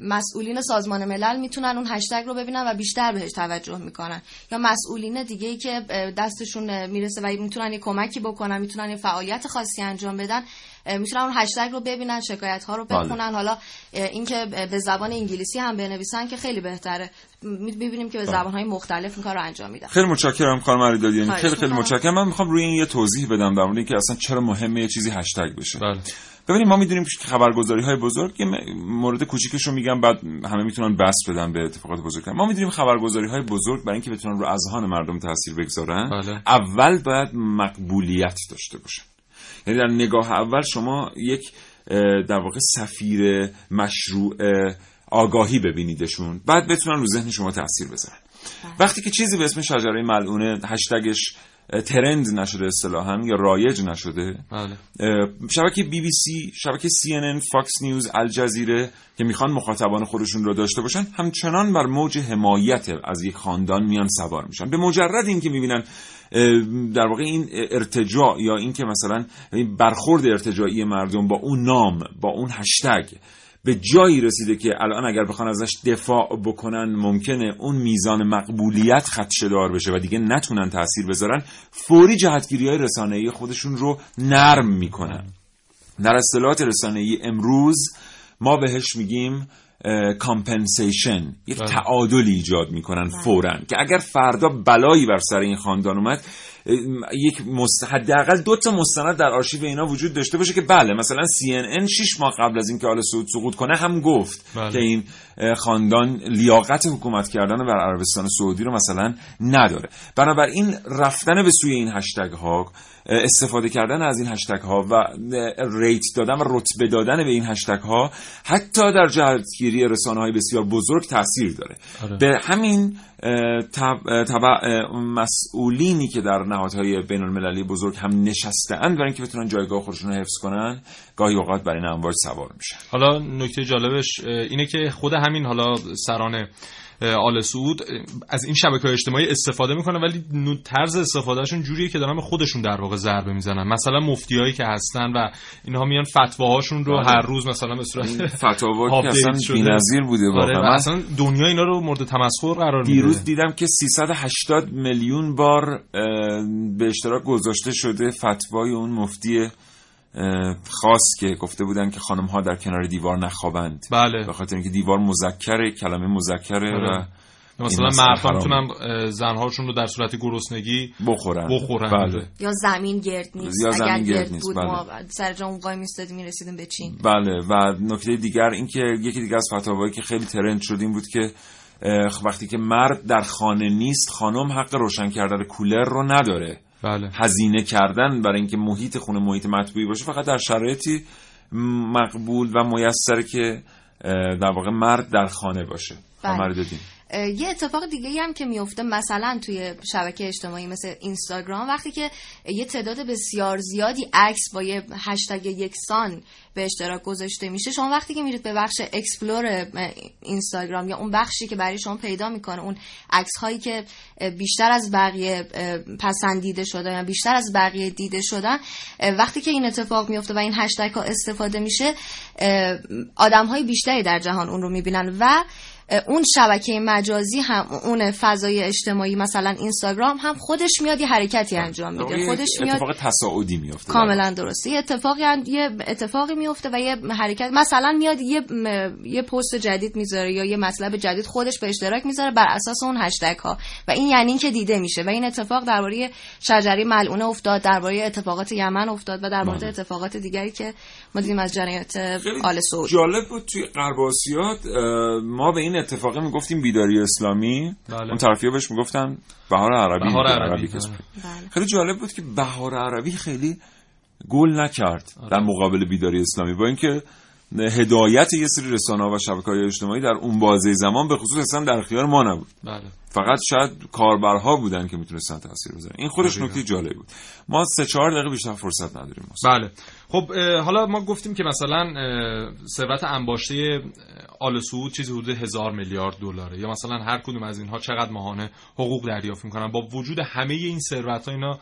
S3: مسئولین سازمان ملل می‌تونن اون هشتگ رو ببینن و بیشتر بهش توجه می‌کنن. یا مسئولین دیگه ای که دستشون می‌رسه و می‌تونن یه کمکی بکنن می‌تونن یه فعالیت خاصی انجام بدن می‌تونن اون هشتگ رو ببینن شکایت ها رو بخونن. حالا اینکه به زبان انگلیسی هم بنویسن که خیلی بهتره. می‌بینیم که به زبان های مختلف این کار رو انجام میدن.
S1: خیلی متشکرم خانم علیدادی یعنی خیلی خیلی متشکرم. من می‌خوام روی این یه توضیح بدم در مورد اینکه اصلا چرا مهمه یه چیزی هشتگ بشه.
S2: بله.
S1: ببینید ما می‌دونیم که خبرگزاری های بزرگ یه مورد کوچیکش رو میگم بعد همه می‌تونن بس بدن به اتفاقات بزرگ. ما می‌دونیم خبرگزاری های بزرگ برای اینکه بتونن رو اذهان مردم تاثیر بگذارن
S2: بله.
S1: اول باید مقبولیت داشته باشن یعنی در نگاه اول شما یک در واقع سفیر مشروع آگاهی ببینیدشون. بعد بتونن رو ذهن شما تاثیر بذارن. وقتی که چیزی به اسم شجره ملعونه هشتگش trend نشده اصطلاحا یا رایج نشده.
S2: بله.
S1: شبکه بی بی سی شبکه CNN Fox News الجزیره که می‌خوان مخاطبان خودشون رو داشته باشن همچنان بر موج حمایت از یک خاندان میان سوار میشن. به مجرد اینکه می‌بینن در واقع این ارتجاع یا اینکه مثلا برخورد ارتجاعی مردم با اون نام با اون هشتگ به جایی رسیده که الان اگر بخوان ازش دفاع بکنن ممکنه اون میزان مقبولیت خدشه‌دار بشه و دیگه نتونن تاثیر بذارن فوری جهتگیری های رسانه‌ای خودشون رو نرم می‌کنن. در اصطلاحات رسانه‌ای امروز ما بهش میگیم compensation یک تعادل ایجاد می‌کنن فورا. که اگر فردا بلایی بر سر این خاندان اومد یک مست... حداقل دو تا مستند در آرشیو اینا وجود داشته باشه که بله مثلا CNN 6 ماه قبل از اینکه آل سعود سقوط کنه هم گفت
S2: بله.
S1: که این خاندان لیاقت حکومت کردن بر عربستان سعودی رو مثلا نداره. بنابراین رفتن به سوی این هشتگ ها استفاده کردن از این هشتگ ها و ریت دادن و رتبه دادن به این هشتگ ها حتی در جهتگیری رسانه های بسیار بزرگ تاثیر داره
S2: آره.
S1: به همین تبع مسئولینی که در نهادهای بین المللی بزرگ هم نشسته اند برای اینکه بتونن جایگاه خودشون رو حفظ کنن گاهی اوقات برای این امواج سوار میشن
S2: حالا نکته جالبش اینه که خود همین حالا سران آل سعود از این شبکه اجتماعی استفاده می‌کنن ولی طرز استفادهشون جوریه که دارن به خودشون در واقع ضربه می‌زنن. مثلا مفتیایی که هستن و اینها میان فتواهاشون رو هر روز مثلا به صورت
S1: فتاوا که اصلا بی‌نظیر بوده
S2: آره
S1: واقعا
S2: اصلا دنیا اینا رو مورد تمسخر قرار میده.
S1: دیروز دیدم که 380 میلیون بار به اشتراک گذاشته شده فتوای اون مفتی خاص که گفته بودن که خانم ها در کنار دیوار نخوابند.
S2: بله.
S1: به خاطر اینکه دیوار مذکره کلمه مذکره و
S2: مثلا مردها می‌تونن زنهاشون رو در صورت گرسنگی
S1: بخورن.
S2: بخورن.
S1: بله.
S3: یا زمین گرد نیست.
S1: یا
S3: اگر
S1: زمین گرد
S3: گرد
S1: نیست،
S3: بود
S1: بله.
S3: ما سر جا اون وای میستادیم می‌رسیدیم به چین.
S1: بله. و نکته دیگر این که یکی دیگه از فتاوایی که خیلی ترند شد این بود که وقتی که مرد در خانه نیست خانم حق روشن کردن کولر رو نداره.
S2: بله.
S1: هزینه کردن برای اینکه محیط خونه محیط مطبوعی باشه فقط در شرایطی مقبول و میسر که در واقع مرد در خانه باشه.
S3: بله. یه اتفاق دیگه هم که میفته مثلا توی شبکه اجتماعی مثل اینستاگرام وقتی که یه تعداد بسیار زیادی عکس با یه هشتگ یکسان به اشتراک گذاشته میشه شما وقتی که میرید به بخش explore اینستاگرام یا اون بخشی که برای شما پیدا می‌کنه اون عکس هایی که بیشتر از بقیه پسندیده شده یا بیشتر از بقیه دیده شدن وقتی که این اتفاق میفته و این هشتگ ها استفاده میشه آدم های بیشتری در جهان اون رو می‌بینن و اون شبکه مجازی هم اون فضای اجتماعی مثلا اینستاگرام هم خودش میاد یه حرکتی انجام میده. خودش میاد
S1: اتفاق تصاعدی میفته.
S3: کاملا درسته. یه اتفاقی یه اتفاقی میفته و یه حرکت مثلا میاد یه یه پست جدید می‌ذاره یا یه مطلب جدید خودش به اشتراک می‌ذاره بر اساس اون هشتگ ها و این یعنی اینکه دیده میشه. و این اتفاق درباره شجری ملعونه افتاد درباره اتفاقات یمن افتاد و در مورد بله. اتفاقات دیگری که ما دیدیم از جنایات آل سعود.
S1: جالب بود توی ما به این اتفاقی می‌گفتیم بیداری اسلامی بله. اون طرفیا بهش می‌گفتن بهار عربی
S2: بهار عربی, عربی
S1: بله. خیلی جالب بود که بهار عربی خیلی گل نکرد آره. در مقابل بیداری اسلامی با اینکه هدایت یه سری رسانه و شبکه های اجتماعی در اون بازه زمان به خصوص اصلا در اختیار ما نبود.
S2: بله.
S1: فقط شاید کاربرها بودن که می‌تونستن تاثیر بذارن. این خودش نکته جالب بود. ما سه چهار دقیقه بیشتر فرصت نداریم.
S2: بله. خب حالا ما گفتیم که مثلا ثروت انباشته آل سعود چیزی حدود هزار میلیارد دلاره. یا مثلا هر کدوم از اینها چقدر ماهانه حقوق دریافت می‌کنن. با وجود همه این ثروت ها اینا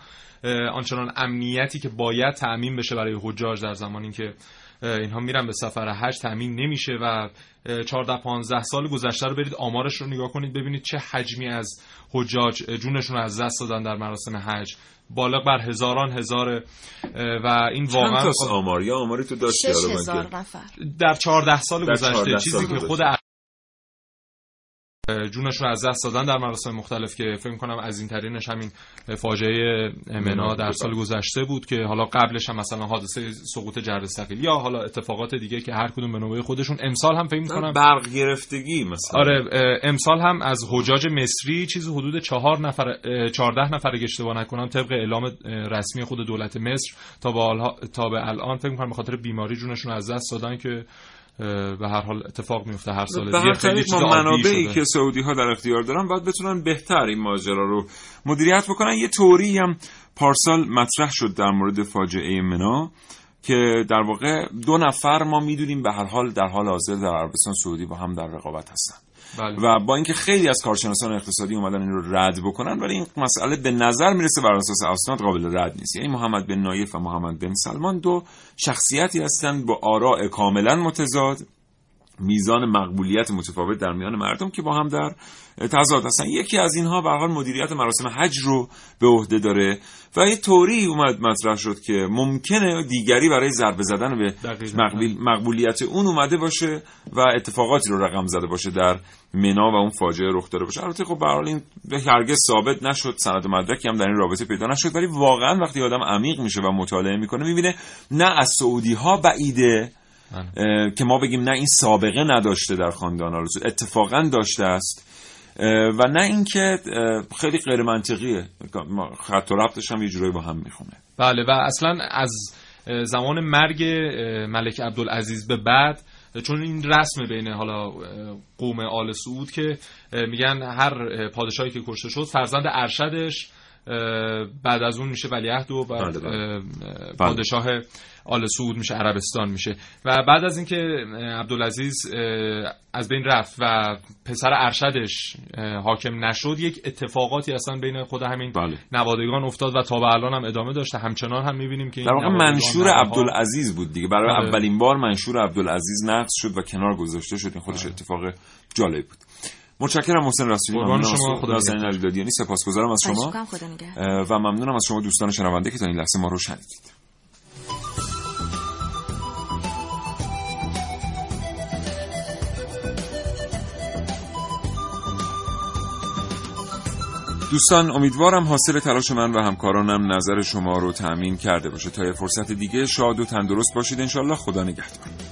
S2: آنچنان امنیتی که باید تأمین بشه برای حجاج در زمانی که اینها میرن به سفر حج تامین نمیشه و 14 15 سال گذشته رو برید آمارش رو نگاه کنید ببینید چه حجمی از حجاج جونشون رو از دست دادن در مراسم حج. بالا بر هزاران هزار و این واقعا
S1: چند آمار؟ یا آماری تو داشتی؟
S2: در 14 سال گذشته چیزی که خود جونشون از دست دادن در مراسم مختلف که فکر کنم از این ترینش همین فاجعه منا در سال گذشته بود که حالا قبلش هم مثلا حادثه سقوط جرد ثقیل یا حالا اتفاقات دیگه که هر کدوم به نوبه خودشون. امسال هم فکر کنم
S1: برق گرفتگی مثلا.
S2: آره امسال هم از حجاج مصری چیزی حدود چهار نفر 14 نفر اگه اشتباه نکنم طبق اعلام رسمی خود دولت مصر تا به تا به الان فکر کنم به خاطر بیماری جونشون از دست دادن که به هر حال اتفاق میفته هر سال
S1: دیگه خیلی ما منابعی که سعودی ها در اختیار دارن باید بتونن بهتر این ماجرا رو مدیریت بکنن. یه توری هم پارسال مطرح شد در مورد فاجعه منا که در واقع دو نفر ما می‌دونیم به هر حال در حال حاضر در عربستان سعودی با هم در رقابت هستن.
S2: بله.
S1: و با اینکه خیلی از کارشناسان اقتصادی اومدن این رو رد بکنن ولی این مسئله به نظر می‌رسه بر اساس اسناد قابل رد نیست یعنی محمد بن نایف و محمد بن سلمان دو شخصیتی هستند با آراء کاملا متضاد میزان مقبولیت متفاوت در میان مردم که با هم در تضاد هستن یکی از اینها به حال مدیریت مراسم حج رو به عهده داره و یه طوری اومد مطرح شد که ممکنه دیگری برای ضربه زدن به مقبولیت اون اومده باشه و اتفاقاتی رو رقم زده باشه در منا و اون فاجعه رخ داده باشه البته خب به حال این هرگز ثابت نشد سند و مدرکی هم در این رابطه پیدا نشد ولی واقعا وقتی آدم عمیق میشه و مطالعه می‌کنه می‌بینه نه از سعودی ها بعیده. که ما بگیم نه این سابقه نداشته در خاندان آرزو اتفاقا داشته است. و نه اینکه خیلی غیر منطقیه خط و ربطش هم یه جورایی با هم می‌خونه.
S2: بله و اصلا از زمان مرگ ملک عبدالعزیز به بعد چون این رسم بین حالا قوم آل سعود که میگن هر پادشاهی که کشته شد فرزند ارشدش بعد از اون میشه ولیعهد و بعد بله، بله. پادشاه آل سعود میشه عربستان میشه و بعد از اینکه عبدالعزیز از بین رفت و پسر ارشدش حاکم نشد یک اتفاقاتی اصلا بین خود همین
S1: بله.
S2: نوادگان افتاد و تا به الان هم ادامه داشته همچنان هم می‌بینیم که
S1: در واقع منشور عبدالعزیز بود دیگه برای بله. اولین بار منشور عبدالعزیز نقض شد و کنار گذاشته شد این خودش بله. اتفاق جالب بود متشکرم حسین رسولی.
S2: ممنونم شما خدا
S1: علی دادیانی سپاسگزارم از شما. و ممنونم از شما دوستان شنونده که تا این لحظه ما رو شنیدید. دوستان امیدوارم حاصل تلاش من و همکارانم نظر شما رو تأمین کرده باشه. تا یه فرصت دیگه شاد و تندرست باشید. انشالله خدا نگهدار.